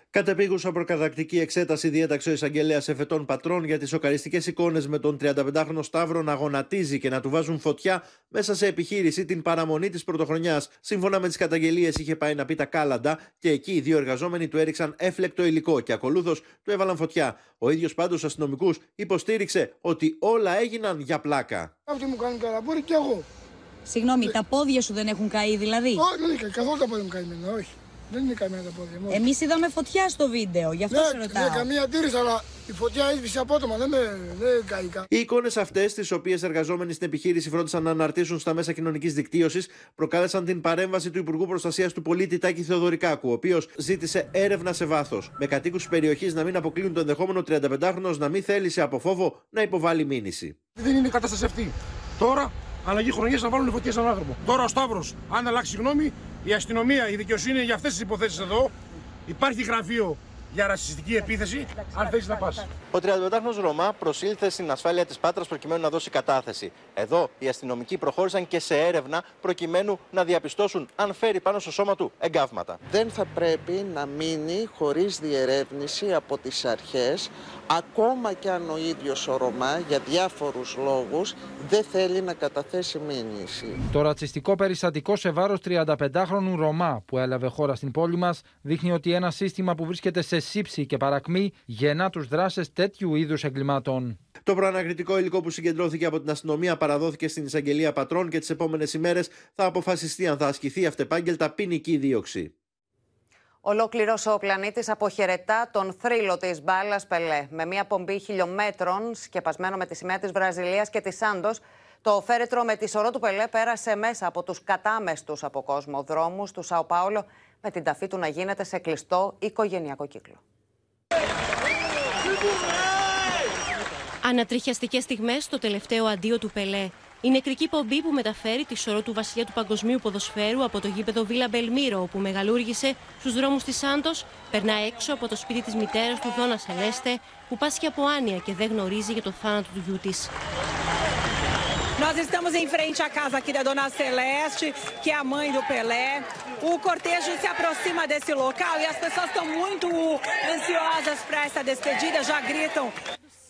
Κατεπίγουσα προκατακτική εξέταση διέταξε ο εισαγγελέας εφετών πατρών για τις σοκαριστικές εικόνες με τον 35χρονο Σταύρο να γονατίζει και να του βάζουν φωτιά μέσα σε επιχείρηση την παραμονή της πρωτοχρονιάς. Σύμφωνα με τις καταγγελίες, είχε πάει να πει τα κάλαντα και εκεί οι δύο εργαζόμενοι του έριξαν έφλεκτο υλικό και ακολούθως του έβαλαν φωτιά. Ο ίδιος πάντως αστυνομικούς υποστήριξε ότι όλα έγιναν για πλάκα. Αυτοί μου κάνουν καραμπούρι και εγώ. Συγγνώμη, τα πόδια σου δεν έχουν καεί δηλαδή; Όχι, δεν είναι καθόλου τα πόδια μου καημένα, όχι. Δεν είναι καμία τα πόδια μου. Εμείς είδαμε φωτιά στο βίντεο, γι' αυτό ναι, σε ρωτάω. Ναι, καμία αντίρρηση, αλλά η φωτιά έσβησε απότομα, δεν με δεν καήκα. Οι εικόνες αυτές, τις οποίες εργαζόμενοι στην επιχείρηση φρόντισαν να αναρτήσουν στα μέσα κοινωνικής δικτύωσης, προκάλεσαν την παρέμβαση του Υπουργού Προστασίας του Πολίτη Τάκη Θεοδωρικάκου, ο οποίος ζήτησε έρευνα σε βάθος. Με κατοίκους της περιοχής να μην αποκλείουν το ενδεχόμενο 35χρονο να μην θέλησε από φόβο να υποβάλει μήνυση. Δεν είναι η κατάσταση αυτή. Τώρα αλλαγή χρονιά να βάλουν φωτιές στον άνθρωπο. Τώρα ο Σταύρος, αν αλλάξει γνώμη, η αστυνομία, η δικαιοσύνη για αυτές τις υποθέσεις εδώ. Υπάρχει γραφείο για ρατσιστική επίθεση, αν θέλει να πας. Ο 35χρονο Ρωμά προσήλθε στην ασφάλεια της Πάτρας προκειμένου να δώσει κατάθεση. Εδώ οι αστυνομικοί προχώρησαν και σε έρευνα προκειμένου να διαπιστώσουν αν φέρει πάνω στο σώμα του εγκάβματα. Δεν θα πρέπει να μείνει χωρίς διερεύνηση από τις αρχές, ακόμα και αν ο ίδιος ο Ρωμά για διάφορους λόγους δεν θέλει να καταθέσει μήνυση. Το ρατσιστικό περιστατικό σε βάρος 35χρονου Ρωμά που έλαβε χώρα στην πόλη μας δείχνει ότι ένα σύστημα που βρίσκεται σε σύψη και παρακμή γεννά τους δράσες τέτοιου είδους εγκλημάτων. Το προανακριτικό υλικό που συγκεντρώθηκε από την αστυνομία παραδόθηκε στην εισαγγελία πατρών και τις επόμενες ημέρες θα αποφασιστεί αν θα ασκηθεί αυτεπάγγελτα ποινική δίωξη. Ολόκληρος ο πλανήτης αποχαιρετά τον θρύλο της μπάλας Πελέ. Με μια πομπή χιλιόμετρων, σκεπασμένο με τη σημαία της Βραζιλίας και της Σάντος, το φέρετρο με τη σωρό του Πελέ πέρασε μέσα από τους κατάμεστους από κόσμο δρόμους του Σαο Πάολο, με την ταφή του να γίνεται σε κλειστό οικογενειακό κύκλο. Ανατριχιαστικές στιγμές στο τελευταίο αντίο του Πελέ. Η νεκρική πομπή που μεταφέρει τη σωρό του βασιλιά του παγκοσμίου ποδοσφαίρου από το γήπεδο Βίλα Μπελμύρο, όπου μεγαλούργησε στους δρόμους της Σάντος, περνά έξω από το σπίτι της μητέρας του Δόνα Σελέστε, που πάσχει από άνοια και δεν γνωρίζει για το θάνατο του γιού της. Nós estamos em frente à casa aqui da Dona Celeste, que é a mãe do Pelé. O cortejo se aproxima desse local e as pessoas estão muito ansiosas para essa despedida, já gritam.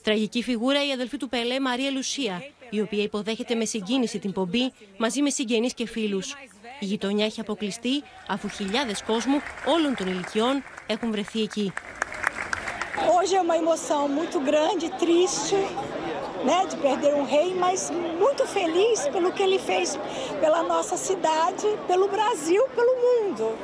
Τραγική φιγούρα η αδελφή του Πελέ Μαρία Λουσία, η οποία υποδέχεται με συγκίνηση την πομπή μαζί με συγγενείς και φίλους. Η γειτονιά έχει αποκλειστεί αφού χιλιάδες κόσμου όλων των ηλικιών έχουν βρεθεί εκεί. Hoje é uma emoção muito grande, triste, né, de perder um rei, mas muito feliz pelo que ele fez pela nossa cidade, pelo Brasil, pelo mundo.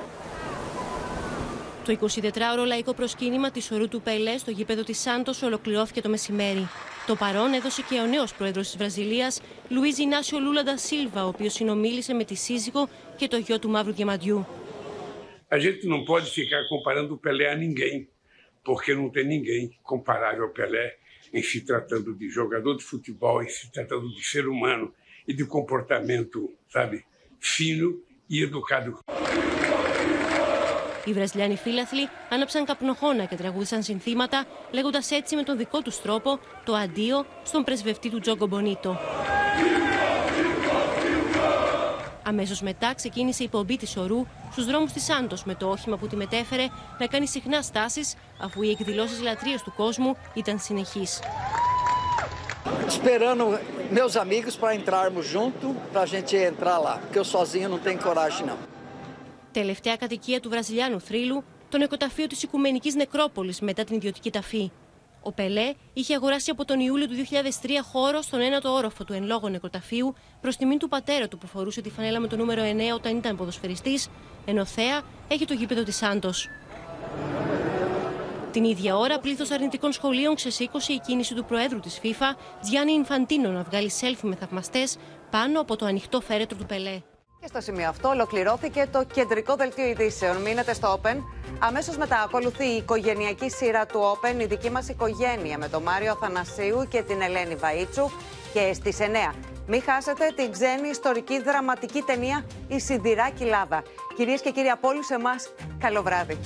Το 24ωρο λαϊκό προσκύνημα της ορού του Πελέ στο γήπεδο της Σάντος ολοκληρώθηκε το μεσημέρι. Το παρόν έδωσε και ο νέο πρόεδρο τη Βραζιλία, Λουίζ Ινάσιο Λούλαντα Σίλβα, ο οποίο συνομίλησε με τη σύζυγο και το γιο του Μαύρου Διαμαντιού. A gente não pode ficar comparando o Pelé a ninguém, porque não tem ninguém comparável ao Pelé em se tratando de jogador de futebol, em se tratando de ser humano e de comportamento, sabe, fino e educado. Οι Βραζιλιάνοι φίλαθλοι άναψαν καπνοχώνα και τραγούδισαν συνθήματα, λέγοντας έτσι με τον δικό τους τρόπο το αντίο στον πρεσβευτή του Τζόγκο Μπονίτο. Αμέσως μετά ξεκίνησε η πομπή της ορού στους δρόμους της Σάντος με το όχημα που τη μετέφερε να κάνει συχνά στάσεις αφού οι εκδηλώσεις λατρείας του κόσμου ήταν συνεχείς. Esperando meus amigos para entrarmos junto, para a gente entrar lá, porque eu sozinho não tenho coragem não. Τελευταία κατοικία του Βραζιλιάνου θρύλου, το νεκροταφείο της Οικουμενικής Νεκρόπολης μετά την ιδιωτική ταφή. Ο Πελέ είχε αγοράσει από τον Ιούλιο του 2003 χώρο στον ένατο όροφο του εν λόγω νεκροταφείου προς τιμήν του πατέρα του που φορούσε τη φανέλα με το νούμερο 9 όταν ήταν ποδοσφαιριστής, ενώ θέα έχει το γήπεδο της Σάντος. Την ίδια ώρα, πλήθος αρνητικών σχολείων ξεσήκωσε η κίνηση του Προέδρου της FIFA, Τζιάννη Ινφαντίνο, να βγάλει σέλφι με θαυμαστές πάνω από το ανοιχτό φέρετρο του Πελέ. Και στο σημείο αυτό ολοκληρώθηκε το κεντρικό δελτίο ειδήσεων. Μείνετε στο Open. Αμέσως μετά ακολουθεί η οικογενειακή σειρά του Open, η δική μας οικογένεια, με τον Μάριο Θανασίου και την Ελένη Βαΐτσου. Και στις 9. Μην χάσετε την ξένη ιστορική δραματική ταινία Η Σιδηρά Κοιλάδα. Κυρίες και κύριοι από όλους εμάς, καλό βράδυ.